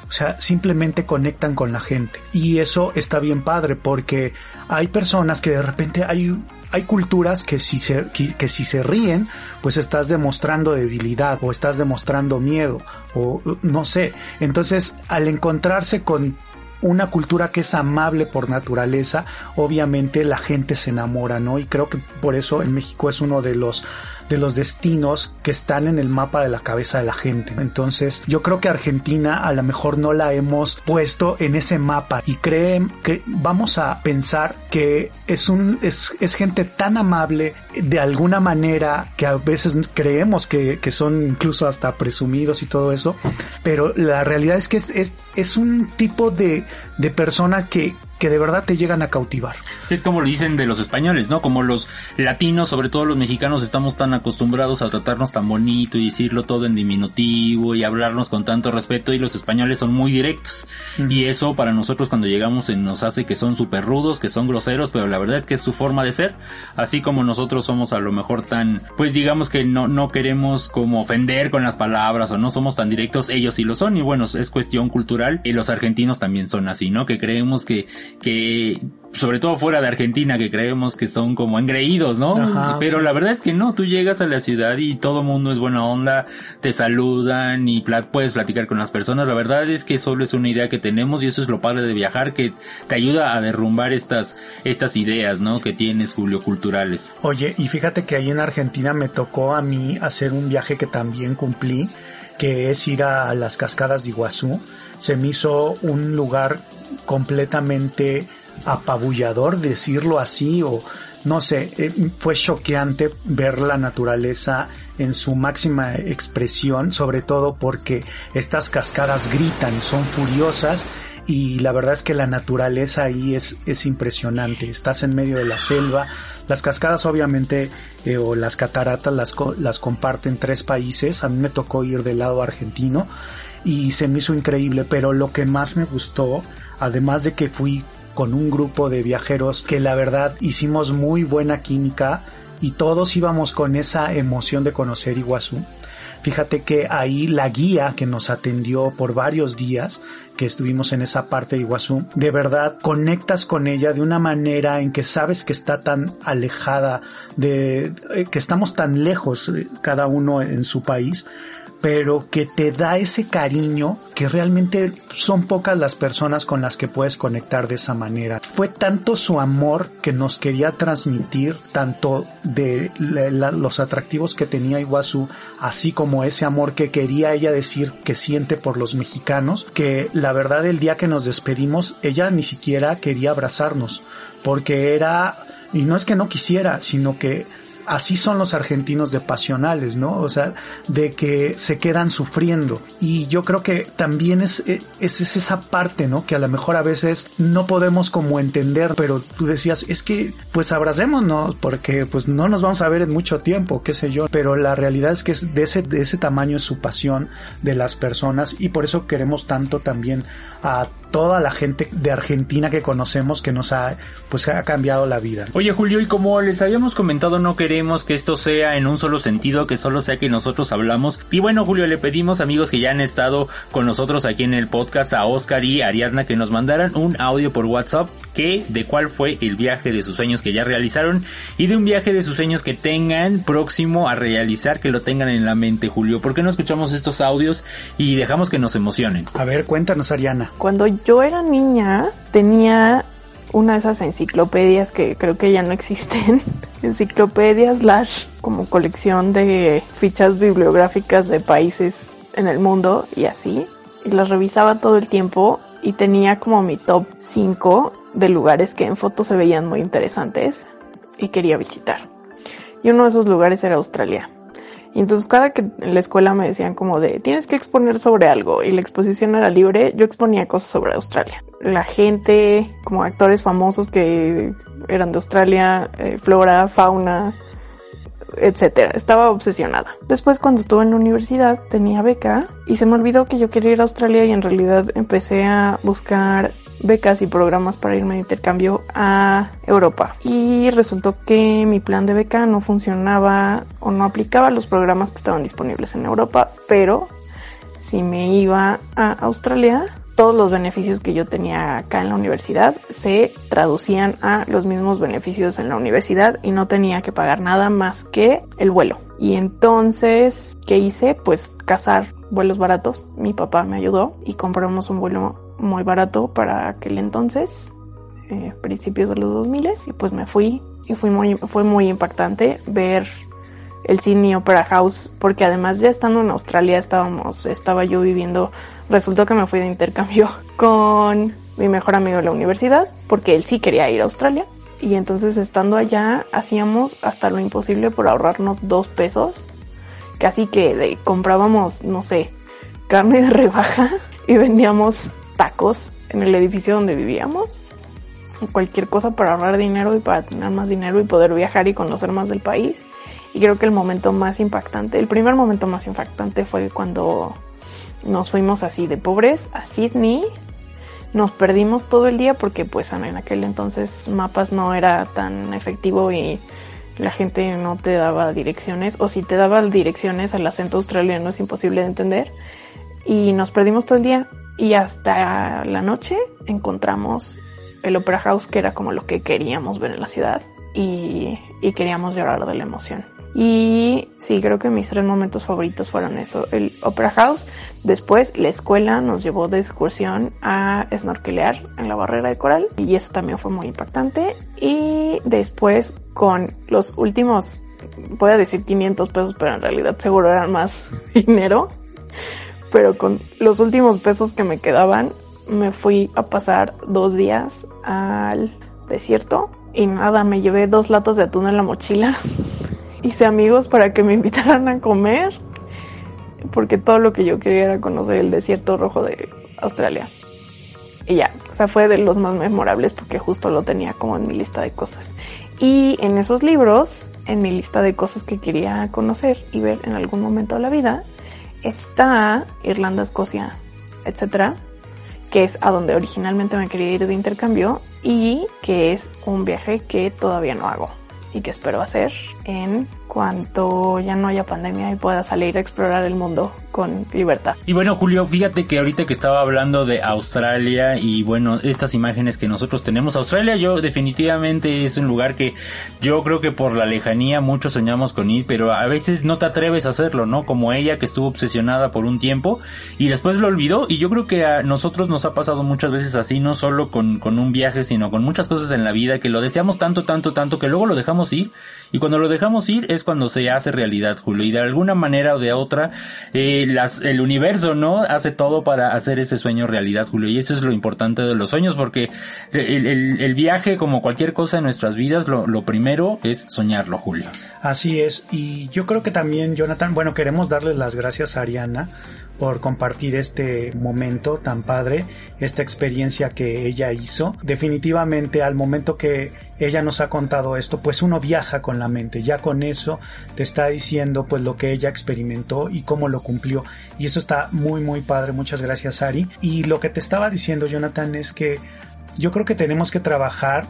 o sea, simplemente conectan con la gente. Y eso está bien padre porque hay personas que de repente hay hay culturas que si se, que, si se ríen, pues estás demostrando debilidad o estás demostrando miedo o no sé. Entonces, al encontrarse con una cultura que es amable por naturaleza, obviamente la gente se enamora, ¿no? Y creo que por eso en México es uno de los de los destinos que están en el mapa de la cabeza de la gente. Entonces, yo creo que Argentina a lo mejor no la hemos puesto en ese mapa y creen que vamos a pensar que es un es, es gente tan amable de alguna manera que a veces creemos que, que son incluso hasta presumidos y todo eso, pero la realidad es que es, es, es un tipo de, de persona que que de verdad te llegan a cautivar. Sí, es como lo dicen de los españoles, ¿no? Como los latinos, sobre todo los mexicanos, estamos tan acostumbrados a tratarnos tan bonito y decirlo todo en diminutivo y hablarnos con tanto respeto y los españoles son muy directos. Y eso para nosotros cuando llegamos nos hace que son súper rudos, que son groseros, pero la verdad es que es su forma de ser. Así como nosotros somos a lo mejor tan, pues digamos que no, no queremos como ofender con las palabras o no somos tan directos, ellos sí lo son y bueno, es cuestión cultural y los argentinos también son así, ¿no? Que creemos que, que sobre todo fuera de Argentina, que creemos que son como engreídos, ¿no? Pero la verdad es que no, tú llegas a la ciudad y todo mundo es buena onda, te saludan y puedes platicar con las personas. La verdad es que solo es una idea que tenemos y eso es lo padre de viajar, que te ayuda a derrumbar estas, estas ideas, ¿no? Que tienes, Julio, culturales. Oye, y fíjate que ahí en Argentina me tocó a mí hacer un viaje que también cumplí, que es ir a las cascadas de Iguazú. Se me hizo un lugar completamente apabullador, decirlo así, o no sé, eh, fue choqueante ver la naturaleza en su máxima expresión, sobre todo porque estas cascadas gritan, son furiosas y la verdad es que la naturaleza ahí es, es impresionante. Estás en medio de la selva. Las cascadas obviamente eh, o las cataratas las, las comparten tres países. A mí me tocó ir del lado argentino y se me hizo increíble, pero lo que más me gustó, además de que fui con un grupo de viajeros que la verdad hicimos muy buena química y todos íbamos con esa emoción de conocer Iguazú. Fíjate que ahí la guía que nos atendió por varios días que estuvimos en esa parte de Iguazú, de verdad conectas con ella de una manera en que sabes que está tan alejada de, eh, que estamos tan lejos eh, cada uno en su país, pero que te da ese cariño que realmente son pocas las personas con las que puedes conectar de esa manera. Fue tanto su amor que nos quería transmitir, tanto de los atractivos que tenía Iguazú, así como ese amor que quería ella decir que siente por los mexicanos, que la verdad el día que nos despedimos, ella ni siquiera quería abrazarnos, porque era, y no es que no quisiera, sino que así son los argentinos de pasionales, ¿no? O sea, de que se quedan sufriendo. Y yo creo que también es, e, es, es, esa parte, ¿no? Que a lo mejor a veces no podemos como entender, pero tú decías, es que pues abracémonos porque pues no nos vamos a ver en mucho tiempo, qué sé yo. Pero la realidad es que es de ese, de ese tamaño es su pasión de las personas y por eso queremos tanto también a toda la gente de Argentina que conocemos que nos ha pues ha cambiado la vida. Oye Julio, y como les habíamos comentado, no queremos que esto sea en un solo sentido, que solo sea que nosotros hablamos. Y bueno, Julio, le pedimos amigos que ya han estado con nosotros aquí en el podcast a Oscar y Ariadna que nos mandaran un audio por WhatsApp que de cuál fue el viaje de sus sueños que ya realizaron y de un viaje de sus sueños que tengan próximo a realizar, que lo tengan en la mente, Julio. ¿Por qué no escuchamos estos audios y dejamos que nos emocionen? A ver, cuéntanos, Ariana. Cuando yo era niña, tenía una de esas enciclopedias que creo que ya no existen. Enciclopedia slash como colección de fichas bibliográficas de países en el mundo y así. Y las revisaba todo el tiempo y tenía como mi top 5 de lugares que en fotos se veían muy interesantes y quería visitar. Y uno de esos lugares era Australia. Y entonces cada que en la escuela me decían como de tienes que exponer sobre algo y la exposición era libre, yo exponía cosas sobre Australia. La gente, como actores famosos que eran de Australia, eh, flora, fauna, etcétera. Estaba obsesionada. Después cuando estuve en la universidad tenía beca y se me olvidó que yo quería ir a Australia y en realidad empecé a buscar becas y programas para irme de intercambio a Europa. Y resultó que mi plan de beca no funcionaba o no aplicaba los programas que estaban disponibles en Europa, pero si me iba a Australia, todos los beneficios que yo tenía acá en la universidad se traducían a los mismos beneficios en la universidad y no tenía que pagar nada más que el vuelo. Y entonces, ¿qué hice? Pues cazar vuelos baratos. Mi papá me ayudó y compramos un vuelo muy barato para aquel entonces, eh, principios de los 2000 y pues me fui y fui muy, fue muy impactante ver el Sydney Opera House porque además ya estando en Australia estábamos, estaba yo viviendo, resultó que me fui de intercambio con mi mejor amigo de la universidad porque él sí quería ir a Australia y entonces estando allá hacíamos hasta lo imposible por ahorrarnos dos pesos casi que comprábamos no sé carne de rebaja y vendíamos tacos en el edificio donde vivíamos cualquier cosa para ahorrar dinero y para tener más dinero y poder viajar y conocer más del país. Y creo que el momento más impactante, el primer momento más impactante fue cuando nos fuimos así de pobres a Sydney. Nos perdimos todo el día porque pues en aquel entonces mapas no era tan efectivo y la gente no te daba direcciones o si te daba direcciones al acento australiano es imposible de entender. Y nos perdimos todo el día y hasta la noche encontramos el Opera House que era como lo que queríamos ver en la ciudad y, y queríamos llorar de la emoción. Y sí, creo que mis tres momentos favoritos fueron eso. El Opera House, después la escuela nos llevó de excursión a snorkelear en la barrera de coral y eso también fue muy impactante. Y después con los últimos, voy a decir 500 pesos, pero en realidad seguro eran más dinero. Pero con los últimos pesos que me quedaban, me fui a pasar dos días al desierto y nada, me llevé dos latas de atún en la mochila hice amigos para que me invitaran a comer, porque todo lo que yo quería era conocer el desierto rojo de Australia. Y ya, o sea, fue de los más memorables porque justo lo tenía como en mi lista de cosas. Y en esos libros, en mi lista de cosas que quería conocer y ver en algún momento de la vida, está Irlanda, Escocia, etcétera, que es a donde originalmente me quería ir de intercambio y que es un viaje que todavía no hago y que espero hacer en cuanto ya no haya pandemia y pueda salir a explorar el mundo con libertad. Y bueno, Julio, fíjate que ahorita que estaba hablando de Australia y bueno, estas imágenes que nosotros tenemos, Australia yo definitivamente es un lugar que yo creo que por la lejanía muchos soñamos con ir, pero a veces no te atreves a hacerlo, ¿no? Como ella que estuvo obsesionada por un tiempo y después lo olvidó y yo creo que a nosotros nos ha pasado muchas veces así, no solo con, con un viaje, sino con muchas cosas en la vida que lo deseamos tanto, tanto, tanto que luego lo dejamos ir y cuando lo dejamos ir es cuando se hace realidad, Julio, y de alguna manera o de otra, eh, las, el universo, ¿no? Hace todo para hacer ese sueño realidad, Julio, y eso es lo importante de los sueños, porque el, viaje, como cualquier cosa en nuestras vidas, lo, lo primero es soñarlo, Julio. Así es, y yo creo que también, Jonathan, bueno, queremos darle las gracias a Ariana por compartir este momento tan padre, esta experiencia que ella hizo. Definitivamente al momento que ella nos ha contado esto, pues uno viaja con la mente, ya con eso te está diciendo pues lo que ella experimentó y cómo lo cumplió. Y eso está muy muy padre, muchas gracias Ari. Y lo que te estaba diciendo Jonathan es que yo creo que tenemos que trabajar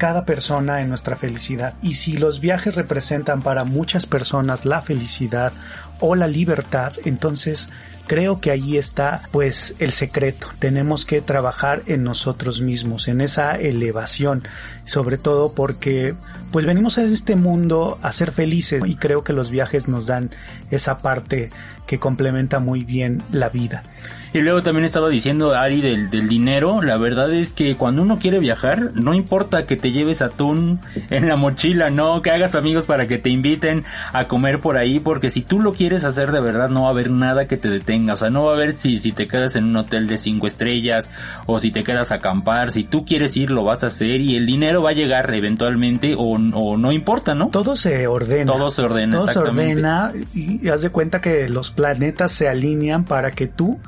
cada persona en nuestra felicidad. Y si los viajes representan para muchas personas la felicidad o la libertad, entonces creo que ahí está pues el secreto. Tenemos que trabajar en nosotros mismos, en esa elevación, sobre todo porque pues venimos a este mundo a ser felices y creo que los viajes nos dan esa parte que complementa muy bien la vida. Y luego también estaba diciendo Ari del, del, dinero, la verdad es que cuando uno quiere viajar, no importa que te lleves atún en la mochila, no, que hagas amigos para que te inviten a comer por ahí, porque si tú lo quieres hacer de verdad no va a haber nada que te detenga, o sea, no va a haber si, si te quedas en un hotel de cinco estrellas o si te quedas a acampar, si tú quieres ir lo vas a hacer y el dinero va a llegar eventualmente o, o no importa, ¿no? Todo se ordena. Todo se ordena, Todo se ordena y haz de cuenta que los planetas se alinean para que tú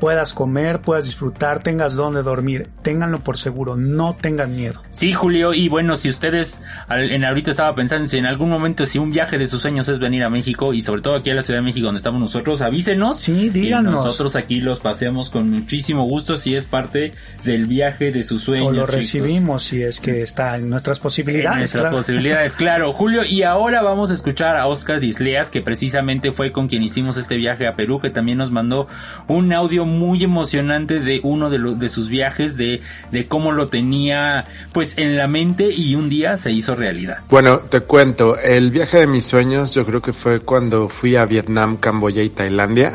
puedas comer, puedas disfrutar, tengas donde dormir, ténganlo por seguro, no tengan miedo. Sí, Julio, y bueno, si ustedes en ahorita estaba pensando si en algún momento si un viaje de sus sueños es venir a México y sobre todo aquí a la Ciudad de México donde estamos nosotros, avísenos. Sí, díganos. Y nosotros aquí los paseamos con muchísimo gusto si es parte del viaje de sus sueños. O lo chicos. recibimos si es que está en nuestras posibilidades. En nuestras claro. posibilidades, claro. Julio, y ahora vamos a escuchar a Oscar Disleas, que precisamente fue con quien hicimos este viaje a Perú, que también nos mandó un audio muy emocionante de uno de, lo, de sus viajes, de, de cómo lo tenía pues en la mente y un día se hizo realidad. Bueno, te cuento, el viaje de mis sueños yo creo que fue cuando fui a Vietnam, Camboya y Tailandia.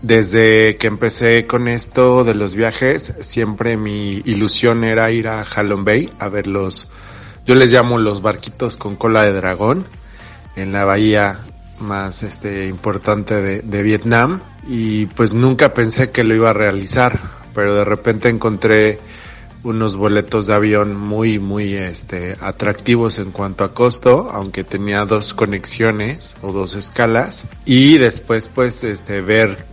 Desde que empecé con esto de los viajes, siempre mi ilusión era ir a Halong Bay a ver los, yo les llamo los barquitos con cola de dragón, en la bahía más este importante de, de Vietnam y pues nunca pensé que lo iba a realizar, pero de repente encontré unos boletos de avión muy muy este atractivos en cuanto a costo, aunque tenía dos conexiones o dos escalas y después pues este ver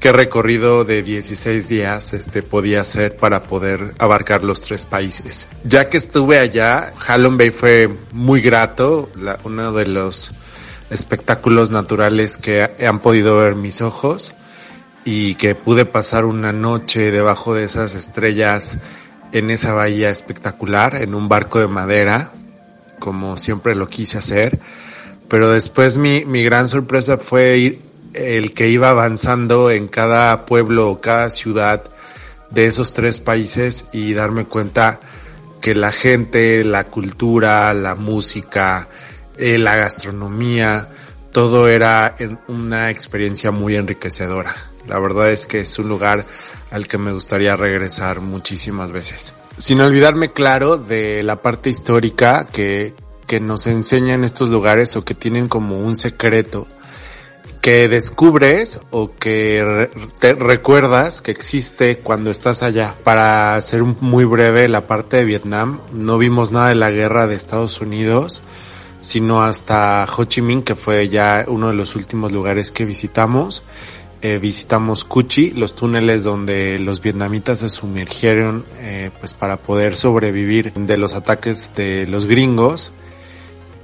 qué recorrido de 16 días este podía hacer para poder abarcar los tres países. Ya que estuve allá, Halong Bay fue muy grato, uno de los espectáculos naturales que han podido ver mis ojos y que pude pasar una noche debajo de esas estrellas en esa bahía espectacular, en un barco de madera, como siempre lo quise hacer. Pero después mi, mi gran sorpresa fue el que iba avanzando en cada pueblo o cada ciudad de esos tres países y darme cuenta que la gente, la cultura, la música, eh, la gastronomía, todo era una experiencia muy enriquecedora. La verdad es que es un lugar al que me gustaría regresar muchísimas veces. Sin olvidarme, claro, de la parte histórica que, que nos enseñan estos lugares o que tienen como un secreto que descubres o que te recuerdas que existe cuando estás allá. Para ser muy breve, la parte de Vietnam, no vimos nada de la guerra de Estados Unidos sino hasta Ho Chi Minh, que fue ya uno de los últimos lugares que visitamos. Eh, visitamos Cuchi, los túneles donde los vietnamitas se sumergieron eh, pues para poder sobrevivir de los ataques de los gringos.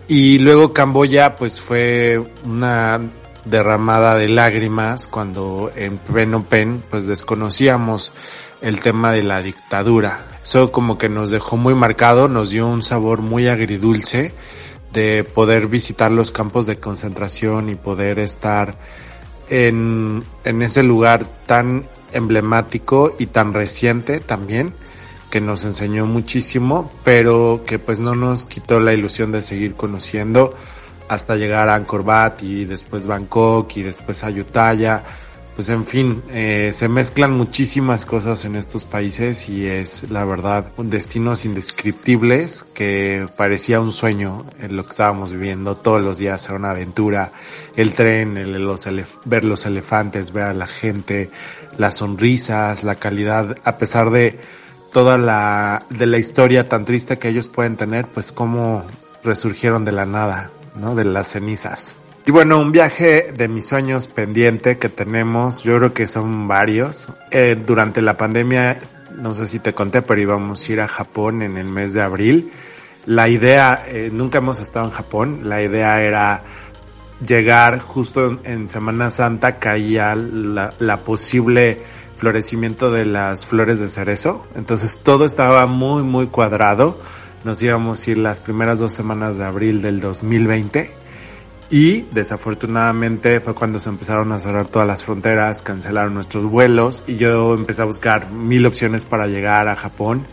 Y luego Camboya pues fue una derramada de lágrimas cuando en Phnom Penh pues desconocíamos el tema de la dictadura. Eso como que nos dejó muy marcado, nos dio un sabor muy agridulce de poder visitar los campos de concentración y poder estar en, en ese lugar tan emblemático y tan reciente también que nos enseñó muchísimo, pero que pues no nos quitó la ilusión de seguir conociendo hasta llegar a Angkor Wat y después Bangkok y después Ayutthaya pues en fin, eh, se mezclan muchísimas cosas en estos países y es la verdad un destinos indescriptibles que parecía un sueño en lo que estábamos viviendo todos los días, era una aventura, el tren, el, los ver los elefantes, ver a la gente, las sonrisas, la calidad, a pesar de toda la, de la historia tan triste que ellos pueden tener, pues cómo resurgieron de la nada, ¿no? De las cenizas. Y bueno, un viaje de mis sueños pendiente que tenemos, yo creo que son varios. Eh, durante la pandemia, no sé si te conté, pero íbamos a ir a Japón en el mes de abril. La idea, eh, nunca hemos estado en Japón, la idea era llegar justo en, Semana Santa, caía la, la posible florecimiento de las flores de cerezo. Entonces todo estaba muy, muy cuadrado. Nos íbamos a ir las primeras dos semanas de abril del 2020 y desafortunadamente fue cuando se empezaron a cerrar todas las fronteras, cancelaron nuestros vuelos y yo empecé a buscar mil opciones para llegar a Japón,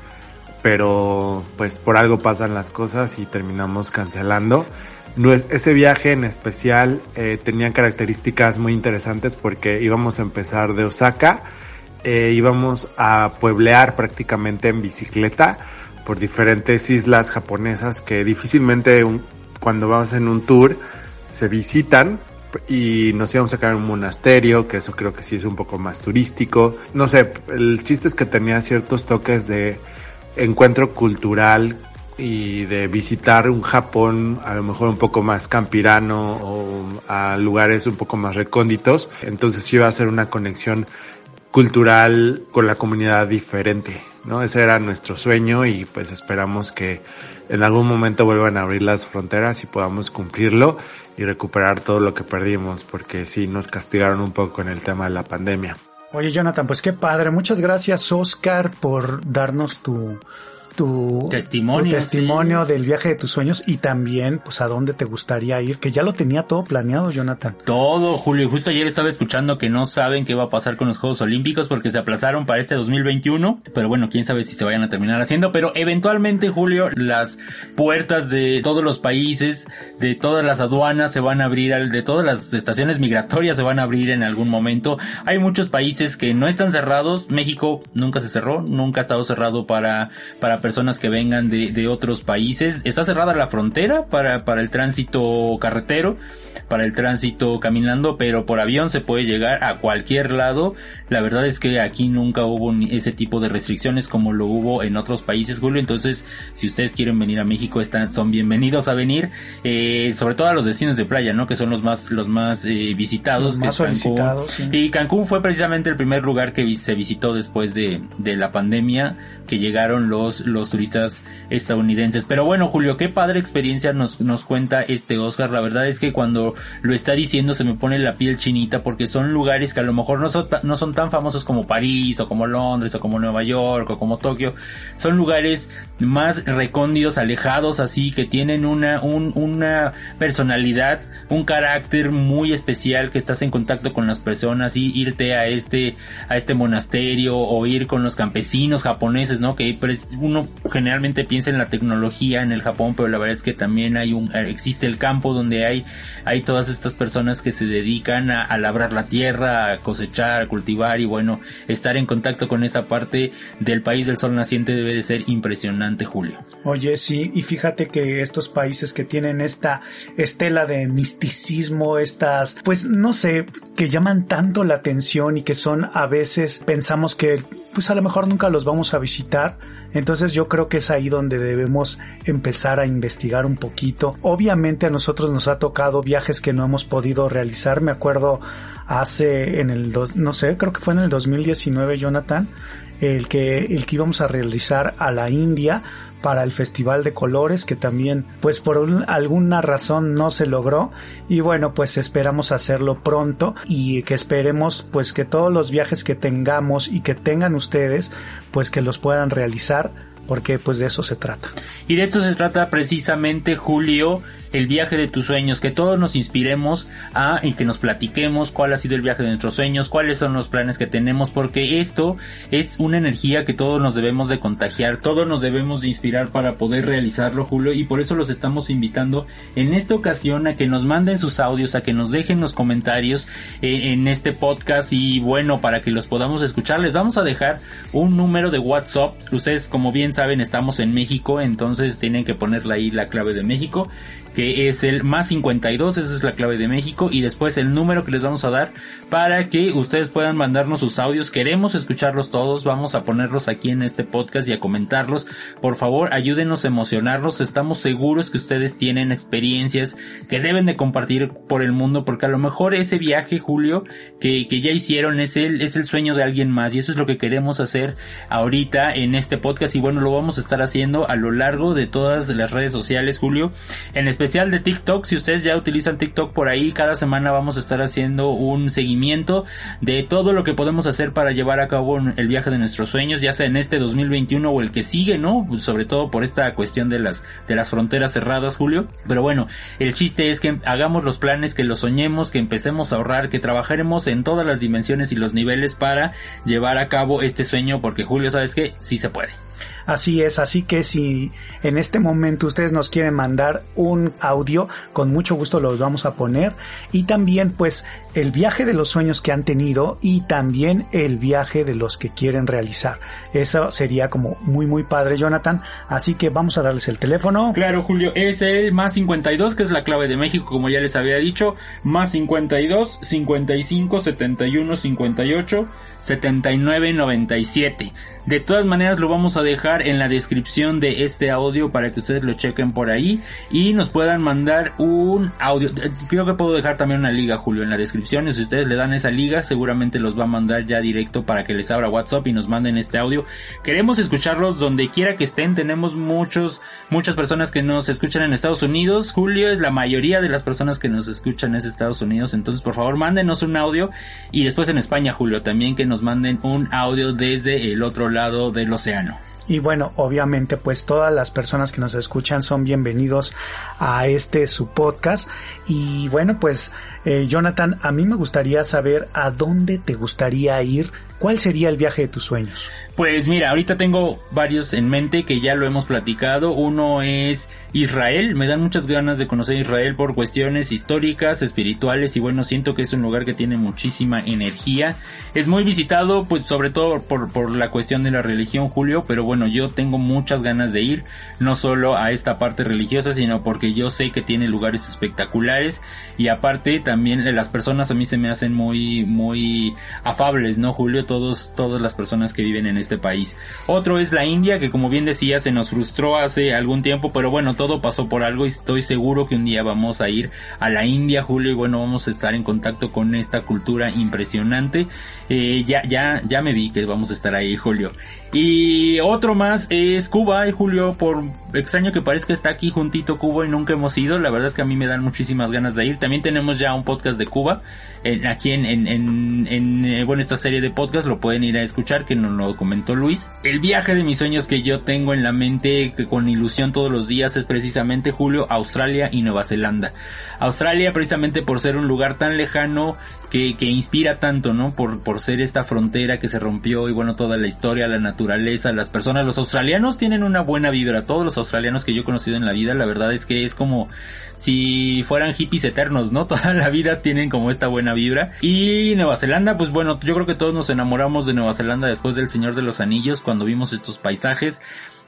pero pues por algo pasan las cosas y terminamos cancelando. Ese viaje en especial eh, tenía características muy interesantes porque íbamos a empezar de Osaka, eh, íbamos a pueblear prácticamente en bicicleta por diferentes islas japonesas que difícilmente cuando vamos en un tour se visitan y nos íbamos a quedar en un monasterio, que eso creo que sí es un poco más turístico. No sé, el chiste es que tenía ciertos toques de encuentro cultural y de visitar un Japón a lo mejor un poco más campirano o a lugares un poco más recónditos. Entonces iba a ser una conexión cultural con la comunidad diferente, ¿no? Ese era nuestro sueño y pues esperamos que en algún momento vuelvan a abrir las fronteras y podamos cumplirlo y recuperar todo lo que perdimos, porque sí nos castigaron un poco en el tema de la pandemia. Oye Jonathan, pues qué padre, muchas gracias Oscar por darnos tu, tu testimonio, testimonio del viaje de tus sueños y también pues a dónde te gustaría ir, que ya lo tenía todo planeado, Jonathan. Todo, Julio. Justo ayer estaba escuchando que no saben qué va a pasar con los Juegos Olímpicos porque se aplazaron para este 2021, pero bueno, quién sabe si se vayan a terminar haciendo, pero eventualmente, Julio, las puertas de todos los países, de todas las aduanas se van a abrir, de todas las estaciones migratorias se van a abrir en algún momento. Hay muchos países que no están cerrados, México nunca se cerró, nunca ha estado cerrado para para personas que vengan de, de otros países. Está cerrada la frontera para, para el tránsito carretero, para el tránsito caminando, pero por avión se puede llegar a cualquier lado. La verdad es que aquí nunca hubo ese tipo de restricciones como lo hubo en otros países, Julio. Entonces, si ustedes quieren venir a México, están, son bienvenidos a venir, eh, sobre todo a los destinos de playa, ¿no? Que son los más, los más eh, visitados. Los más solicitados. Y Cancún fue precisamente el primer lugar que se visitó después de, de la pandemia, que llegaron los, los turistas estadounidenses. Pero bueno, Julio, qué padre experiencia nos, nos cuenta este Oscar. La verdad es que cuando lo está diciendo se me pone la piel chinita porque son lugares que a lo mejor no son, no son tan famosos como París o como Londres o como Nueva York o como Tokio. Son lugares más recóndidos, alejados, así que tienen una, un, una personalidad, un carácter muy especial que estás en contacto con las personas y irte a este, a este monasterio o ir con los campesinos japoneses, ¿no? Que pues, generalmente piensa en la tecnología en el Japón, pero la verdad es que también hay un, existe el campo donde hay, hay todas estas personas que se dedican a, a labrar la tierra, a cosechar, a cultivar y bueno, estar en contacto con esa parte del país del sol naciente debe de ser impresionante, Julio. Oye, sí, y fíjate que estos países que tienen esta estela de misticismo, estas, pues no sé, que llaman tanto la atención y que son a veces pensamos que pues a lo mejor nunca los vamos a visitar. Entonces yo creo que es ahí donde debemos empezar a investigar un poquito. Obviamente a nosotros nos ha tocado viajes que no hemos podido realizar. Me acuerdo hace en el, dos, no sé, creo que fue en el 2019, Jonathan, el que, el que íbamos a realizar a la India para el Festival de Colores que también pues por un, alguna razón no se logró y bueno pues esperamos hacerlo pronto y que esperemos pues que todos los viajes que tengamos y que tengan ustedes pues que los puedan realizar porque pues de eso se trata. Y de esto se trata precisamente Julio el viaje de tus sueños, que todos nos inspiremos a y que nos platiquemos cuál ha sido el viaje de nuestros sueños, cuáles son los planes que tenemos, porque esto es una energía que todos nos debemos de contagiar, todos nos debemos de inspirar para poder realizarlo, Julio, y por eso los estamos invitando en esta ocasión a que nos manden sus audios, a que nos dejen los comentarios eh, en este podcast y bueno, para que los podamos escuchar, les vamos a dejar un número de WhatsApp. Ustedes, como bien saben, estamos en México, entonces tienen que ponerle ahí la clave de México que es el más 52, esa es la clave de México, y después el número que les vamos a dar para que ustedes puedan mandarnos sus audios. Queremos escucharlos todos, vamos a ponerlos aquí en este podcast y a comentarlos. Por favor, ayúdenos a emocionarnos, estamos seguros que ustedes tienen experiencias que deben de compartir por el mundo, porque a lo mejor ese viaje, Julio, que, que ya hicieron es el, es el sueño de alguien más, y eso es lo que queremos hacer ahorita en este podcast, y bueno, lo vamos a estar haciendo a lo largo de todas las redes sociales, Julio, en especial de TikTok. Si ustedes ya utilizan TikTok por ahí, cada semana vamos a estar haciendo un seguimiento de todo lo que podemos hacer para llevar a cabo el viaje de nuestros sueños, ya sea en este 2021 o el que sigue, ¿no? Sobre todo por esta cuestión de las, de las fronteras cerradas, Julio. Pero bueno, el chiste es que hagamos los planes, que los soñemos, que empecemos a ahorrar, que trabajaremos en todas las dimensiones y los niveles para llevar a cabo este sueño, porque Julio, ¿sabes que Sí se puede. Así es, así que si en este momento ustedes nos quieren mandar un audio, con mucho gusto los vamos a poner. Y también pues el viaje de los sueños que han tenido y también el viaje de los que quieren realizar. Eso sería como muy muy padre Jonathan. Así que vamos a darles el teléfono. Claro Julio, es el más 52 que es la clave de México como ya les había dicho. Más 52 55 71 58 79 97. De todas maneras lo vamos a dejar en la descripción de este audio para que ustedes lo chequen por ahí y nos puedan mandar un audio. Creo que puedo dejar también una liga, Julio, en la descripción. Y si ustedes le dan esa liga, seguramente los va a mandar ya directo para que les abra WhatsApp y nos manden este audio. Queremos escucharlos donde quiera que estén. Tenemos muchos, muchas personas que nos escuchan en Estados Unidos. Julio es la mayoría de las personas que nos escuchan es Estados Unidos. Entonces, por favor, mándenos un audio. Y después en España, Julio, también que nos manden un audio desde el otro lado del océano. Y bueno, obviamente pues todas las personas que nos escuchan son bienvenidos a este su podcast. Y bueno pues eh, Jonathan, a mí me gustaría saber a dónde te gustaría ir ¿Cuál sería el viaje de tus sueños? Pues mira, ahorita tengo varios en mente que ya lo hemos platicado. Uno es Israel. Me dan muchas ganas de conocer Israel por cuestiones históricas, espirituales y bueno, siento que es un lugar que tiene muchísima energía. Es muy visitado pues sobre todo por, por la cuestión de la religión, Julio, pero bueno, yo tengo muchas ganas de ir, no solo a esta parte religiosa, sino porque yo sé que tiene lugares espectaculares y aparte también las personas a mí se me hacen muy, muy afables, ¿no, Julio? Todos, todas las personas que viven en este país. Otro es la India, que como bien decía, se nos frustró hace algún tiempo, pero bueno, todo pasó por algo y estoy seguro que un día vamos a ir a la India, Julio, y bueno, vamos a estar en contacto con esta cultura impresionante. Eh, ya, ya, ya me vi que vamos a estar ahí, Julio. Y otro más es Cuba, y Julio, por extraño que parezca está aquí juntito Cuba y nunca hemos ido, la verdad es que a mí me dan muchísimas ganas de ir. También tenemos ya un podcast de Cuba, aquí en, en, en, eh, bueno, esta serie de podcast lo pueden ir a escuchar, que nos lo Luis. El viaje de mis sueños que yo tengo en la mente, que con ilusión todos los días, es precisamente Julio, Australia y Nueva Zelanda. Australia precisamente por ser un lugar tan lejano que, que inspira tanto, ¿no? Por, por ser esta frontera que se rompió y bueno, toda la historia, la naturaleza, las personas, los australianos tienen una buena vibra, todos los australianos que yo he conocido en la vida, la verdad es que es como si fueran hippies eternos, ¿no? Toda la vida tienen como esta buena vibra. Y Nueva Zelanda, pues bueno, yo creo que todos nos enamoramos de Nueva Zelanda después del Señor de los Anillos, cuando vimos estos paisajes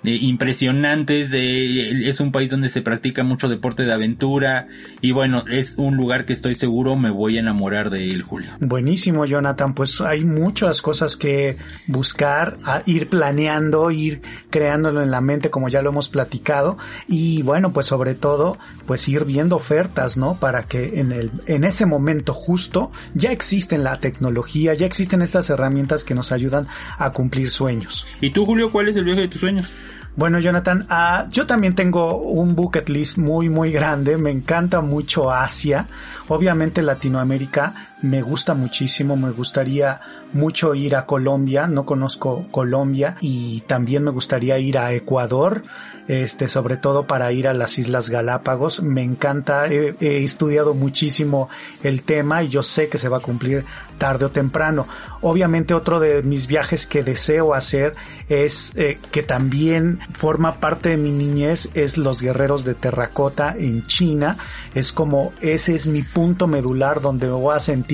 impresionantes. De, es un país donde se practica mucho deporte de aventura y bueno, es un lugar que estoy seguro me voy a enamorar de él, Julio. Buenísimo, Jonathan. Pues hay muchas cosas que buscar, ir planeando, ir creándolo en la mente, como ya lo hemos platicado. Y bueno, pues sobre todo, pues ir viendo ofertas, ¿no? Para que en el, en ese momento justo ya existen la tecnología, ya existen estas herramientas que nos ayudan a cumplir sueños. ¿Y tú, Julio, cuál es el viaje de tus sueños? Bueno, Jonathan, uh, yo también tengo un bucket list muy, muy grande. Me encanta mucho Asia. Obviamente Latinoamérica me gusta muchísimo. Me gustaría mucho ir a Colombia. No conozco Colombia y también me gustaría ir a Ecuador. Este, sobre todo para ir a las Islas Galápagos. Me encanta. He, estudiado muchísimo el tema y yo sé que se va a cumplir tarde o temprano. Obviamente otro de mis viajes que deseo hacer es eh, que también forma parte de mi niñez es los guerreros de terracota en China. Es como ese es mi punto medular donde me voy a sentir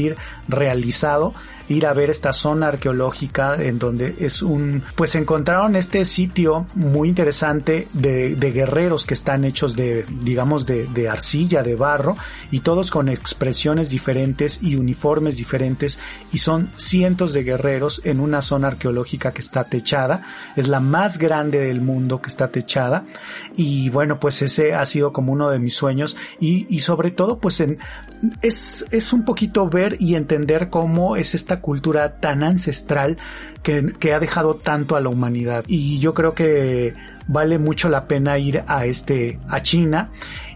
realizado ir a ver esta zona arqueológica en donde es un, pues encontraron este sitio muy interesante de, de guerreros que están hechos de, digamos, de, de, arcilla, de barro, y todos con expresiones diferentes y uniformes diferentes, y son cientos de guerreros en una zona arqueológica que está techada, es la más grande del mundo que está techada, y bueno, pues ese ha sido como uno de mis sueños, y, y sobre todo, pues en, es, es un poquito ver y entender cómo es esta cultura tan ancestral que, que, ha dejado tanto a la humanidad. Y yo creo que vale mucho la pena ir a este, a China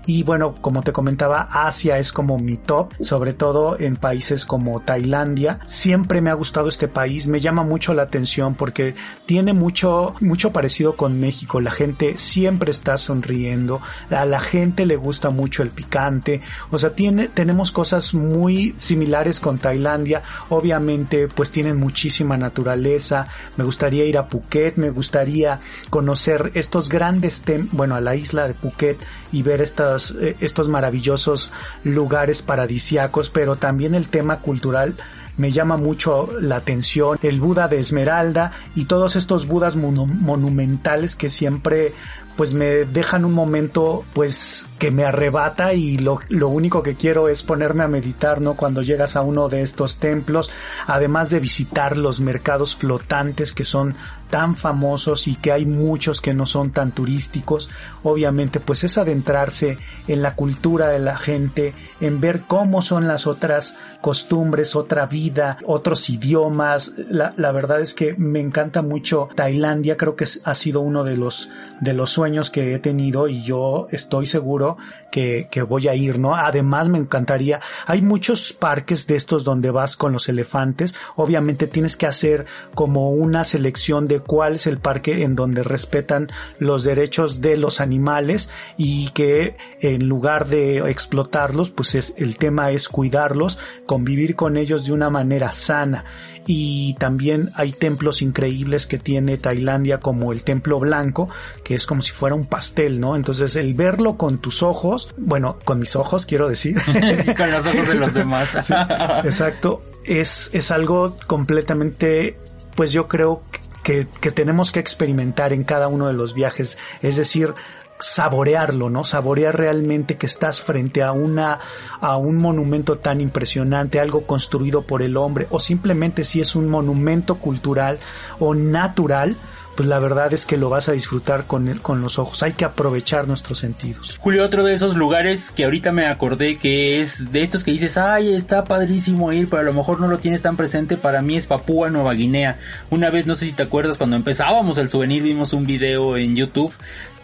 y bueno, como te comentaba, Asia es como mi top, sobre todo en países como Tailandia. Siempre me ha gustado este país, me llama mucho la atención porque tiene mucho, mucho parecido con México. La gente siempre está sonriendo, a la gente le gusta mucho el picante, o sea, tiene, tenemos cosas muy similares con Tailandia. Obviamente, pues tienen muchísima naturaleza. Me gustaría ir a Phuket, me gustaría conocer estos grandes, bueno, a la isla de Phuket y ver estos, eh, estos maravillosos lugares paradisiacos, pero también el tema cultural me llama mucho la atención el Buda de Esmeralda y todos estos Budas monumentales que siempre pues me dejan un momento pues que me arrebata y lo, lo, único que quiero es ponerme a meditar, ¿no? Cuando llegas a uno de estos templos, además de visitar los mercados flotantes que son tan famosos y que hay muchos que no son tan turísticos, obviamente pues es adentrarse en la cultura de la gente, en ver cómo son las otras costumbres, otra vida, otros idiomas. La, verdad es que me encanta mucho Tailandia, creo que ha sido uno de los, de los sueños que he tenido y yo estoy seguro que, que voy a ir, ¿no? Además me encantaría, hay muchos parques de estos donde vas con los elefantes, obviamente tienes que hacer como una selección de cuál es el parque en donde respetan los derechos de los animales y que en lugar de explotarlos, pues es, el tema es cuidarlos, convivir con ellos de una manera sana y también hay templos increíbles que tiene Tailandia como el templo blanco, que es como si fuera un pastel, ¿no? Entonces el verlo con tus ojos, bueno, con mis ojos quiero decir. con los ojos de los demás. exacto, es, es algo completamente, pues yo creo que, que tenemos que experimentar en cada uno de los viajes, es decir, saborearlo, ¿no? Saborear realmente que estás frente a una, a un monumento tan impresionante, algo construido por el hombre, o simplemente si es un monumento cultural o natural, pues la verdad es que lo vas a disfrutar con, el, con los ojos. Hay que aprovechar nuestros sentidos. Julio, otro de esos lugares que ahorita me acordé que es de estos que dices, ay, está padrísimo ir, pero a lo mejor no lo tienes tan presente, para mí es Papúa Nueva Guinea. Una vez, no sé si te acuerdas, cuando empezábamos el souvenir, vimos un video en YouTube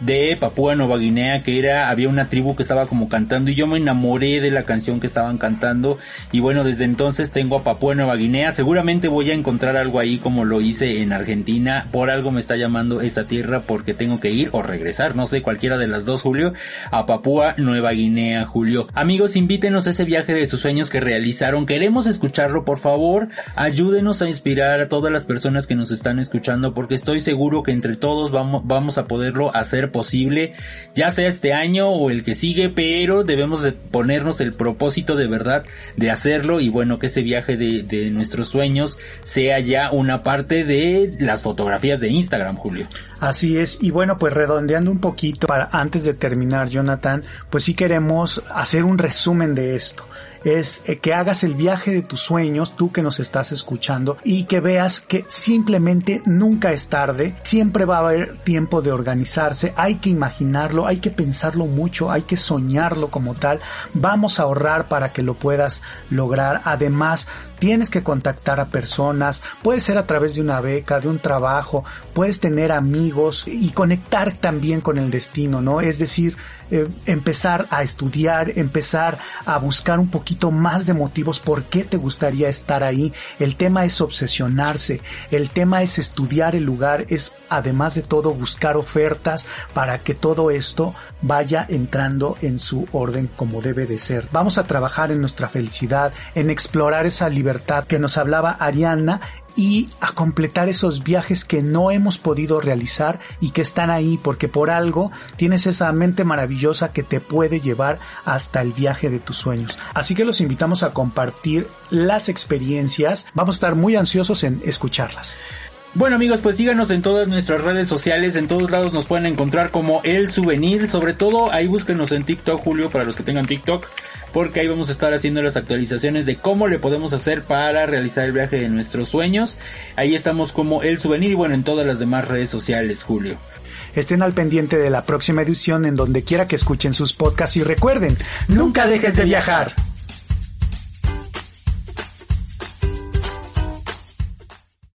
de Papúa Nueva Guinea que era había una tribu que estaba como cantando y yo me enamoré de la canción que estaban cantando y bueno desde entonces tengo a Papúa Nueva Guinea seguramente voy a encontrar algo ahí como lo hice en Argentina por algo me está llamando esta tierra porque tengo que ir o regresar. No sé cualquiera de las dos Julio. A Papúa Nueva Guinea Julio. Amigos invítenos a ese viaje de sus sueños que realizaron. Queremos escucharlo por favor. Ayúdenos a inspirar a todas las personas que nos están escuchando porque estoy seguro que entre todos vamos, vamos a poderlo hacer posible, ya sea este año o el que sigue, pero debemos de ponernos el propósito de verdad de hacerlo y bueno, que ese viaje de, de nuestros sueños sea ya una parte de las fotografías de Instagram, Julio. Así es, y bueno, pues redondeando un poquito para antes de terminar, Jonathan, pues sí queremos hacer un resumen de esto. Es eh, que hagas el viaje de tus sueños, tú que nos estás escuchando, y que veas que simplemente nunca es tarde, siempre va a haber tiempo de organizarse, hay que imaginarlo, hay que pensarlo mucho, hay que soñarlo como tal, vamos a ahorrar para que lo puedas lograr, además tienes que contactar a personas, puede ser a través de una beca, de un trabajo, puedes tener amigos y conectar también con el destino, ¿no? Es decir, eh, empezar a estudiar, empezar a buscar un poquito más de motivos por qué te gustaría estar ahí. El tema es obsesionarse, el tema es estudiar el lugar, es además de todo buscar ofertas para que todo esto vaya entrando en su orden como debe de ser. Vamos a trabajar en nuestra felicidad, en explorar esa libertad que nos hablaba Ariana y a completar esos viajes que no hemos podido realizar y que están ahí porque por algo tienes esa mente maravillosa que te puede llevar hasta el viaje de tus sueños. Así que los invitamos a compartir las experiencias. Vamos a estar muy ansiosos en escucharlas. Bueno amigos, pues síganos en todas nuestras redes sociales, en todos lados nos pueden encontrar como El Souvenir, sobre todo ahí búsquenos en TikTok, Julio, para los que tengan TikTok porque ahí vamos a estar haciendo las actualizaciones de cómo le podemos hacer para realizar el viaje de nuestros sueños. Ahí estamos como el souvenir y bueno, en todas las demás redes sociales, Julio. Estén al pendiente de la próxima edición en donde quiera que escuchen sus podcasts y recuerden, nunca dejes de viajar.